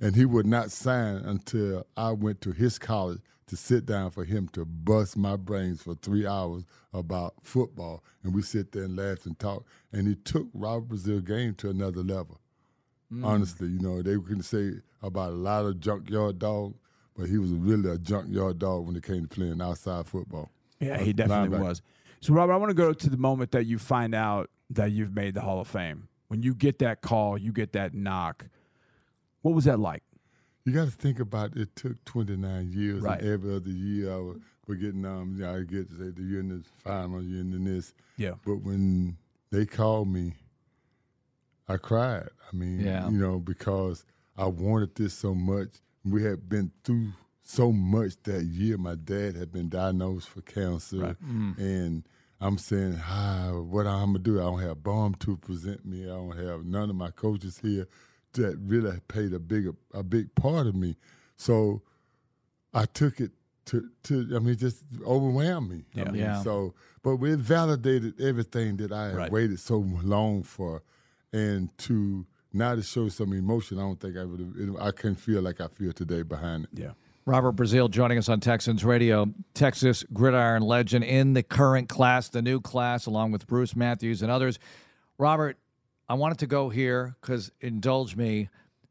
and he would not sign until I went to his college to sit down for him to bust my brains for three hours about football, and we sit there and laugh and talk. And he took Robert Brazile game to another level. Mm. Honestly, you know, they can say about a lot of junkyard dog, but he was really a junkyard dog when it came to playing outside football. Yeah, Uh, he definitely linebacker. was. So, Robert, I want to go to the moment that you find out that you've made the Hall of Fame. When you get that call, you get that knock. What was that like? You got to think about it. took 29 years, Right. and every other year I was, we're getting um, you know, I get to say the year in the final, year in this. Yeah. But when they called me, I cried. I mean, Yeah. you know, because I wanted this so much. We had been through so much that year. My dad had been diagnosed for cancer, right. and I'm saying, ah, what I'm gonna do? I don't have Bum to present me. I don't have none of my coaches here that really played a big a big part of me. So I took it to to I mean just overwhelmed me. I Yeah. mean, Yeah. So but it validated everything that I had Right. waited so long for, and to now to show some emotion. I don't think I would. I couldn't feel like I feel today behind it. Yeah. Robert Brazile joining us on Texans Radio, Texas gridiron legend in the current class, the new class, along with Bruce Matthews and others. Robert, I wanted to go here because indulge me.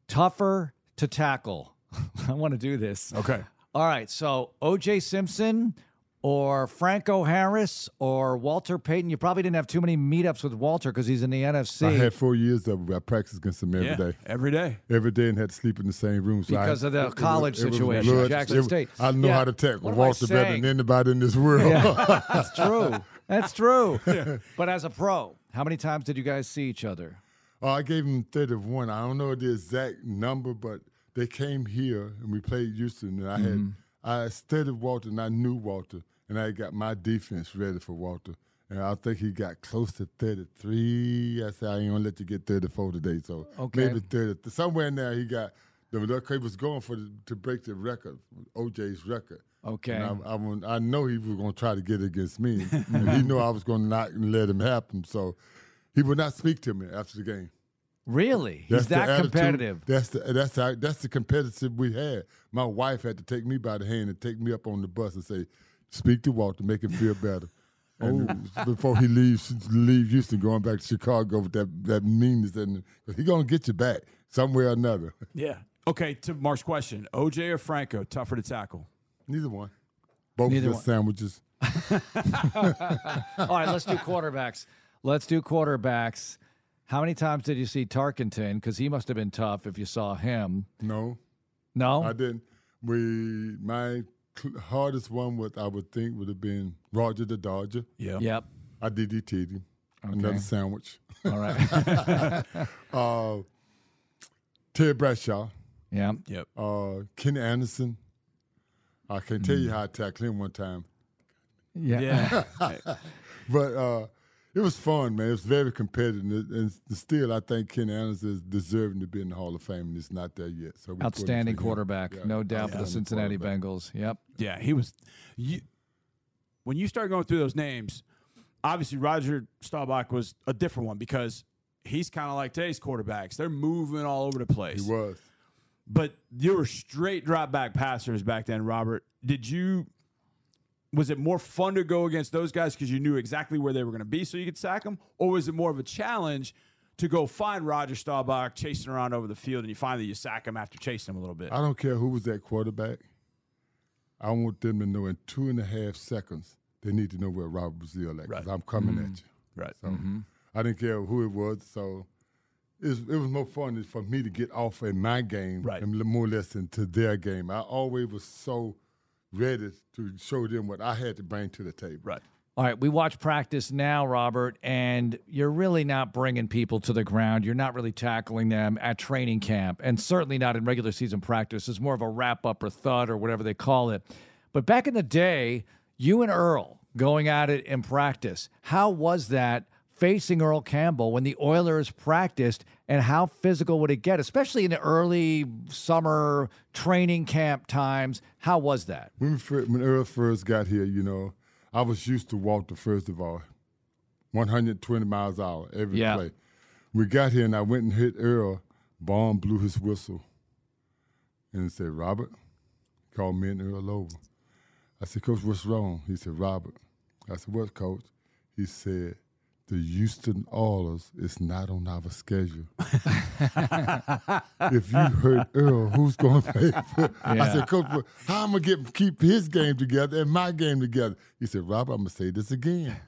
Tougher to tackle. <laughs> I want to do this. Okay. All right. So OJ Simpson or Franco Harris or Walter Payton. You probably didn't have too many meetups with Walter because he's in the NFC. I had four years of I practiced against him every yeah. day. Every day. Every day and had to sleep in the same room. So I- Because of the it college it situation, blood- Jackson State. I know Yeah. how to tackle I Walter better than anybody in this world. Yeah, <laughs> that's true. That's true. <laughs> But as a pro, how many times did you guys see each other? Oh, I gave him 31. I don't know the exact number, but they came here and we played Houston. And I Mm-hmm. had I studied Walter and I knew Walter, and I got my defense ready for Walter. And I think he got close to 33. I said, I ain't gonna let you get 34 today. So Okay. maybe 30. Somewhere in there, he got. The he was going for the, to break the record, OJ's record. Okay. And I, I, I know he was going to try to get it against me, <laughs> he knew I was going to not let him happen. So he would not speak to me after the game. Really? That's He's that competitive. That's the that's the, that's the competitive we had. My wife had to take me by the hand and take me up on the bus and say, "Speak to Walter, make him feel better." <laughs> And oh. before he leaves, leave Houston, going back to Chicago with that that meanness, and he gonna get you back somewhere or another. <laughs> Yeah. Okay. To Mark's question, OJ or Franco, tougher to tackle? Neither one. Both Neither just one. sandwiches. <laughs> All right, let's do quarterbacks. Let's do quarterbacks. How many times did you see Tarkenton? Because he must have been tough if you saw him. No, No? I didn't. We my cl- hardest one would I would think would have been Roger the Dodger. Yeah. Yep. I DDT'd him. Okay. Another sandwich. All right. <laughs> Uh, Ted Bradshaw. yeah. Yep. uh, Kenny Anderson. I can tell you how I tackled him one time, Yeah. Yeah. <laughs> but uh, it was fun, man. It was very competitive, and, and still, I think Ken Anderson is deserving to be in the Hall of Fame, and it's not there yet. So we Outstanding quarterback. Yeah, no doubt for the Cincinnati. Bengals. Yep. Yeah, he was. You, when you start going through those names, obviously Roger Staubach was a different one because he's kind of like today's quarterbacks. They're moving all over the place. He was. But you were straight drop back passers back then, Robert. Did you? Was it more fun to go against those guys because you knew exactly where they were going to be, so you could sack them, or was it more of a challenge to go find Roger Staubach chasing around over the field, and you finally you sack him after chasing him a little bit? I don't care who was that quarterback. I want them to know in two and a half seconds they need to know where Robert Brazile at because I'm coming at mm-hmm. you. Right. So mm-hmm. I didn't care who it was. So it was, it was more fun for me to get off in my game Right. and more or less into their game. I always was so ready to show them what I had to bring to the table. Right. All right, we watch practice now, Robert, and you're really not bringing people to the ground. You're not really tackling them at training camp, and certainly not in regular season practice. It's more of a wrap up or thud or whatever they call it. But back in the day, you and Earl going at it in practice, how was that facing Earl Campbell when the Oilers practiced, and how physical would it get, especially in the early summer training camp times? How was that? When, when Earl first got here, you know, I was used to Walter, first of all, 120 miles an hour every Yeah. play. We got here and I went and hit Earl. Bum blew his whistle and said, Robert, called me and Earl over. I said, Coach, what's wrong? He said, Robert. I said, what, Coach? He said, the Houston Oilers is not on our schedule. <laughs> if you hurt Earl, who's going <laughs> to pay for it? I said, Coach, well, how am I going to keep his game together and my game together? He said, Robert, I'm going to say this again. <laughs>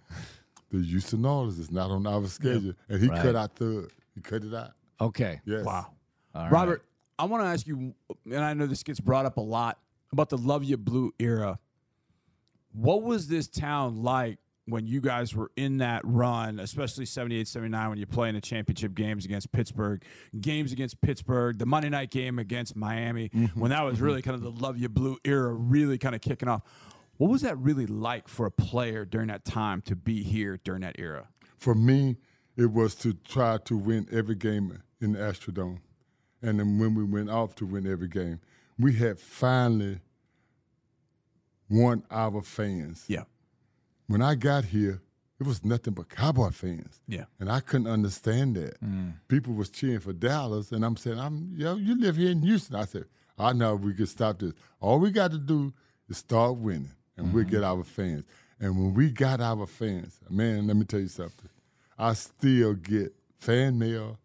The Houston Oilers is not on our schedule. And he Right. cut out third. He cut it out. Okay. Yes. Wow. All right. Robert, I want to ask you, and I know this gets brought up a lot about the Love You Blue era. What was this town like when you guys were in that run, especially 78 79, when you play in the championship games against Pittsburgh, games against Pittsburgh, the Monday night game against Miami, mm-hmm. when that was mm-hmm. really kind of the Love You Blue era really kind of kicking off? What was that really like for a player during that time to be here during that era? For me, it was to try to win every game in the Astrodome. And then when we went off to win every game, we had finally won our fans. Yeah. When I got here, it was nothing but Cowboy fans. Yeah. And I couldn't understand that. Mm. People was cheering for Dallas, and I'm saying, "I'm yo, you live here in Houston." I said, "I know we can stop this. All we got to do is start winning, and we'll mm-hmm. get our fans." And when we got our fans, man, let me tell you something. I still get fan mail,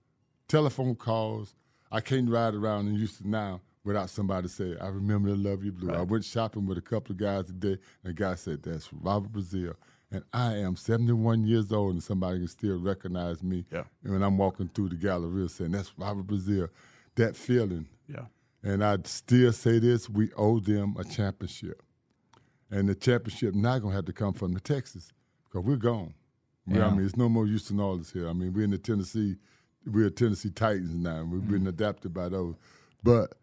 telephone calls. I can't ride around in Houston now without somebody saying, I remember the Love You Blue. I went shopping with a couple of guys today, and a guy said, That's Robert Brazile. And I am 71 years old, and somebody can still recognize me Yeah. And when I'm walking through the gallery saying, That's Robert Brazile. That feeling. Yeah. And I'd still say this we owe them a championship. And the championship not going to have to come from the Texas because we're gone. We- I mean, it's no more Houston Oilers here. I mean, we're in the Tennessee, we're Tennessee Titans now. And we've been mm-hmm. adapted by those. But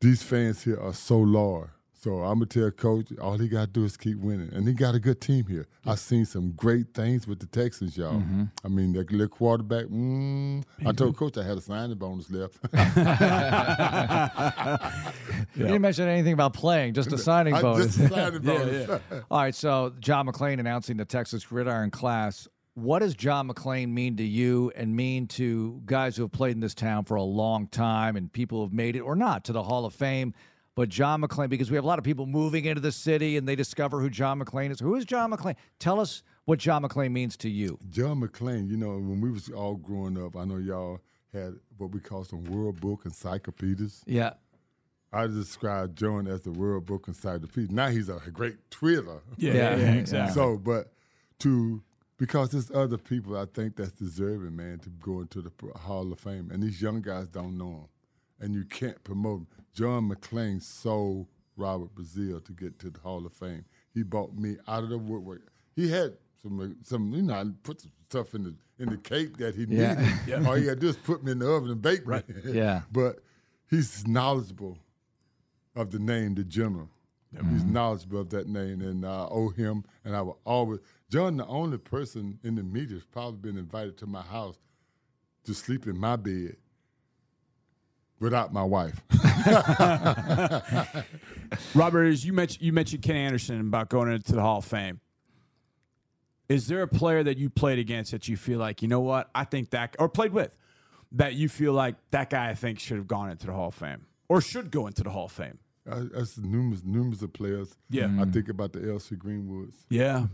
these fans here are so loyal. So I'm gonna tell Coach, all he got to do is keep winning, and he got a good team here. I've seen some great things with the Texans, y'all. I mean, that little quarterback. Mm, I told Coach I had a signing bonus left. <laughs> You didn't mention anything about playing, just a signing I bonus. just a signing <laughs> bonus. All right, so John McClain announcing the Texas Gridiron class. What does John McClain mean to you and mean to guys who have played in this town for a long time and people who have made it or not to the Hall of Fame? But John McClain, because we have a lot of people moving into the city and they discover who John McClain is. Who is John McClain? Tell us what John McClain means to you. John McClain, you know, when we was all growing up, I know y'all had what we call some World Book encyclopedias. Yeah. I describe John as the World Book encyclopedia. Now he's a great Twitter. Yeah, Yeah, yeah, yeah, exactly. So, but to because there's other people I think that's deserving, man, to go into the Hall of Fame, and these young guys don't know him, and you can't promote him. John McClain sold Robert Brazile to get to the Hall of Fame. He bought me out of the woodwork. He had some, some you know, I put some stuff in the in the cake that he Yeah. needed. <laughs> All he had to do is put me in the oven and bake me. <laughs> Yeah. but he's knowledgeable of the name, the general. Mm-hmm. He's knowledgeable of that name, and I owe him. And I will always. John, the only person in the media, has probably been invited to my house to sleep in my bed without my wife. <laughs> Robert, as you mentioned, you mentioned Ken Anderson about going into the Hall of Fame. Is there a player that you played against that you feel like, you know what, I think that, or played with, that you feel like that guy I think should have gone into the Hall of Fame or should go into the Hall of Fame? I, that's numerous, numerous of players. Yeah. I think about the L.C. Greenwoods. Yeah.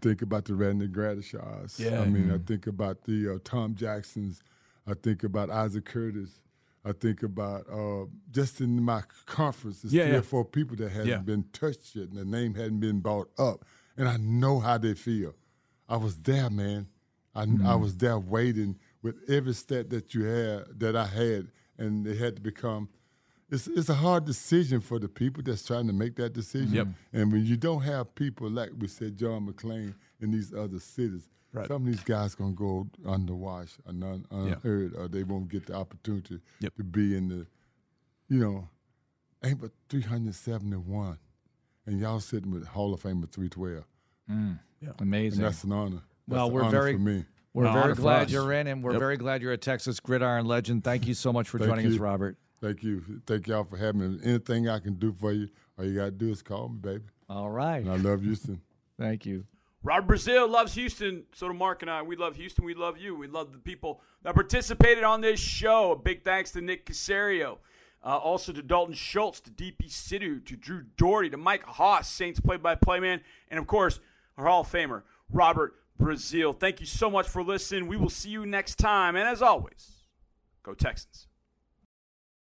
Think about the Randy Gradishaws. Yeah. I mean, I think about the uh, Tom Jacksons. I think about Isaac Curtis. I think about uh, just in my conference, there's Yeah, three yeah. or four people that hadn't Yeah. been touched yet, and the name hadn't been brought up, and I know how they feel. I was there, man. I, I was there waiting with every stat that you had that I had, and it had to become. It's it's a hard decision for the people that's trying to make that decision. Yep. And when you don't have people like we said, John McClain in these other cities, Right. some of these guys gonna go underwatched and un, unheard, or they won't get the opportunity Yep. to be in the, you know, ain't but three hundred seventy one, and y'all sitting with Hall of Famer three twelve, mm. and Amazing. that's an honor. Well, That's an we're honor very- for me. We're No, very glad you're in, and we're Yep. very glad you're a Texas gridiron legend. Thank you so much for Thank joining us. Robert. Thank you, thank y'all for having me. Anything I can do for you, all you gotta do is call me, baby. All right. And I love Houston. <laughs> Thank you. Robert Brazile loves Houston. So do Mark and I. We love Houston. We love you. We love the people that participated on this show. A big thanks to Nick Caserio. Uh, also to Dalton Schultz, to Deepi Sidhu, to Drew Dougherty, to Mike Hoss, Saints play-by-play man, and of course, our Hall of Famer, Robert Brazile. Thank you so much for listening. We will see you next time. And as always, go Texans.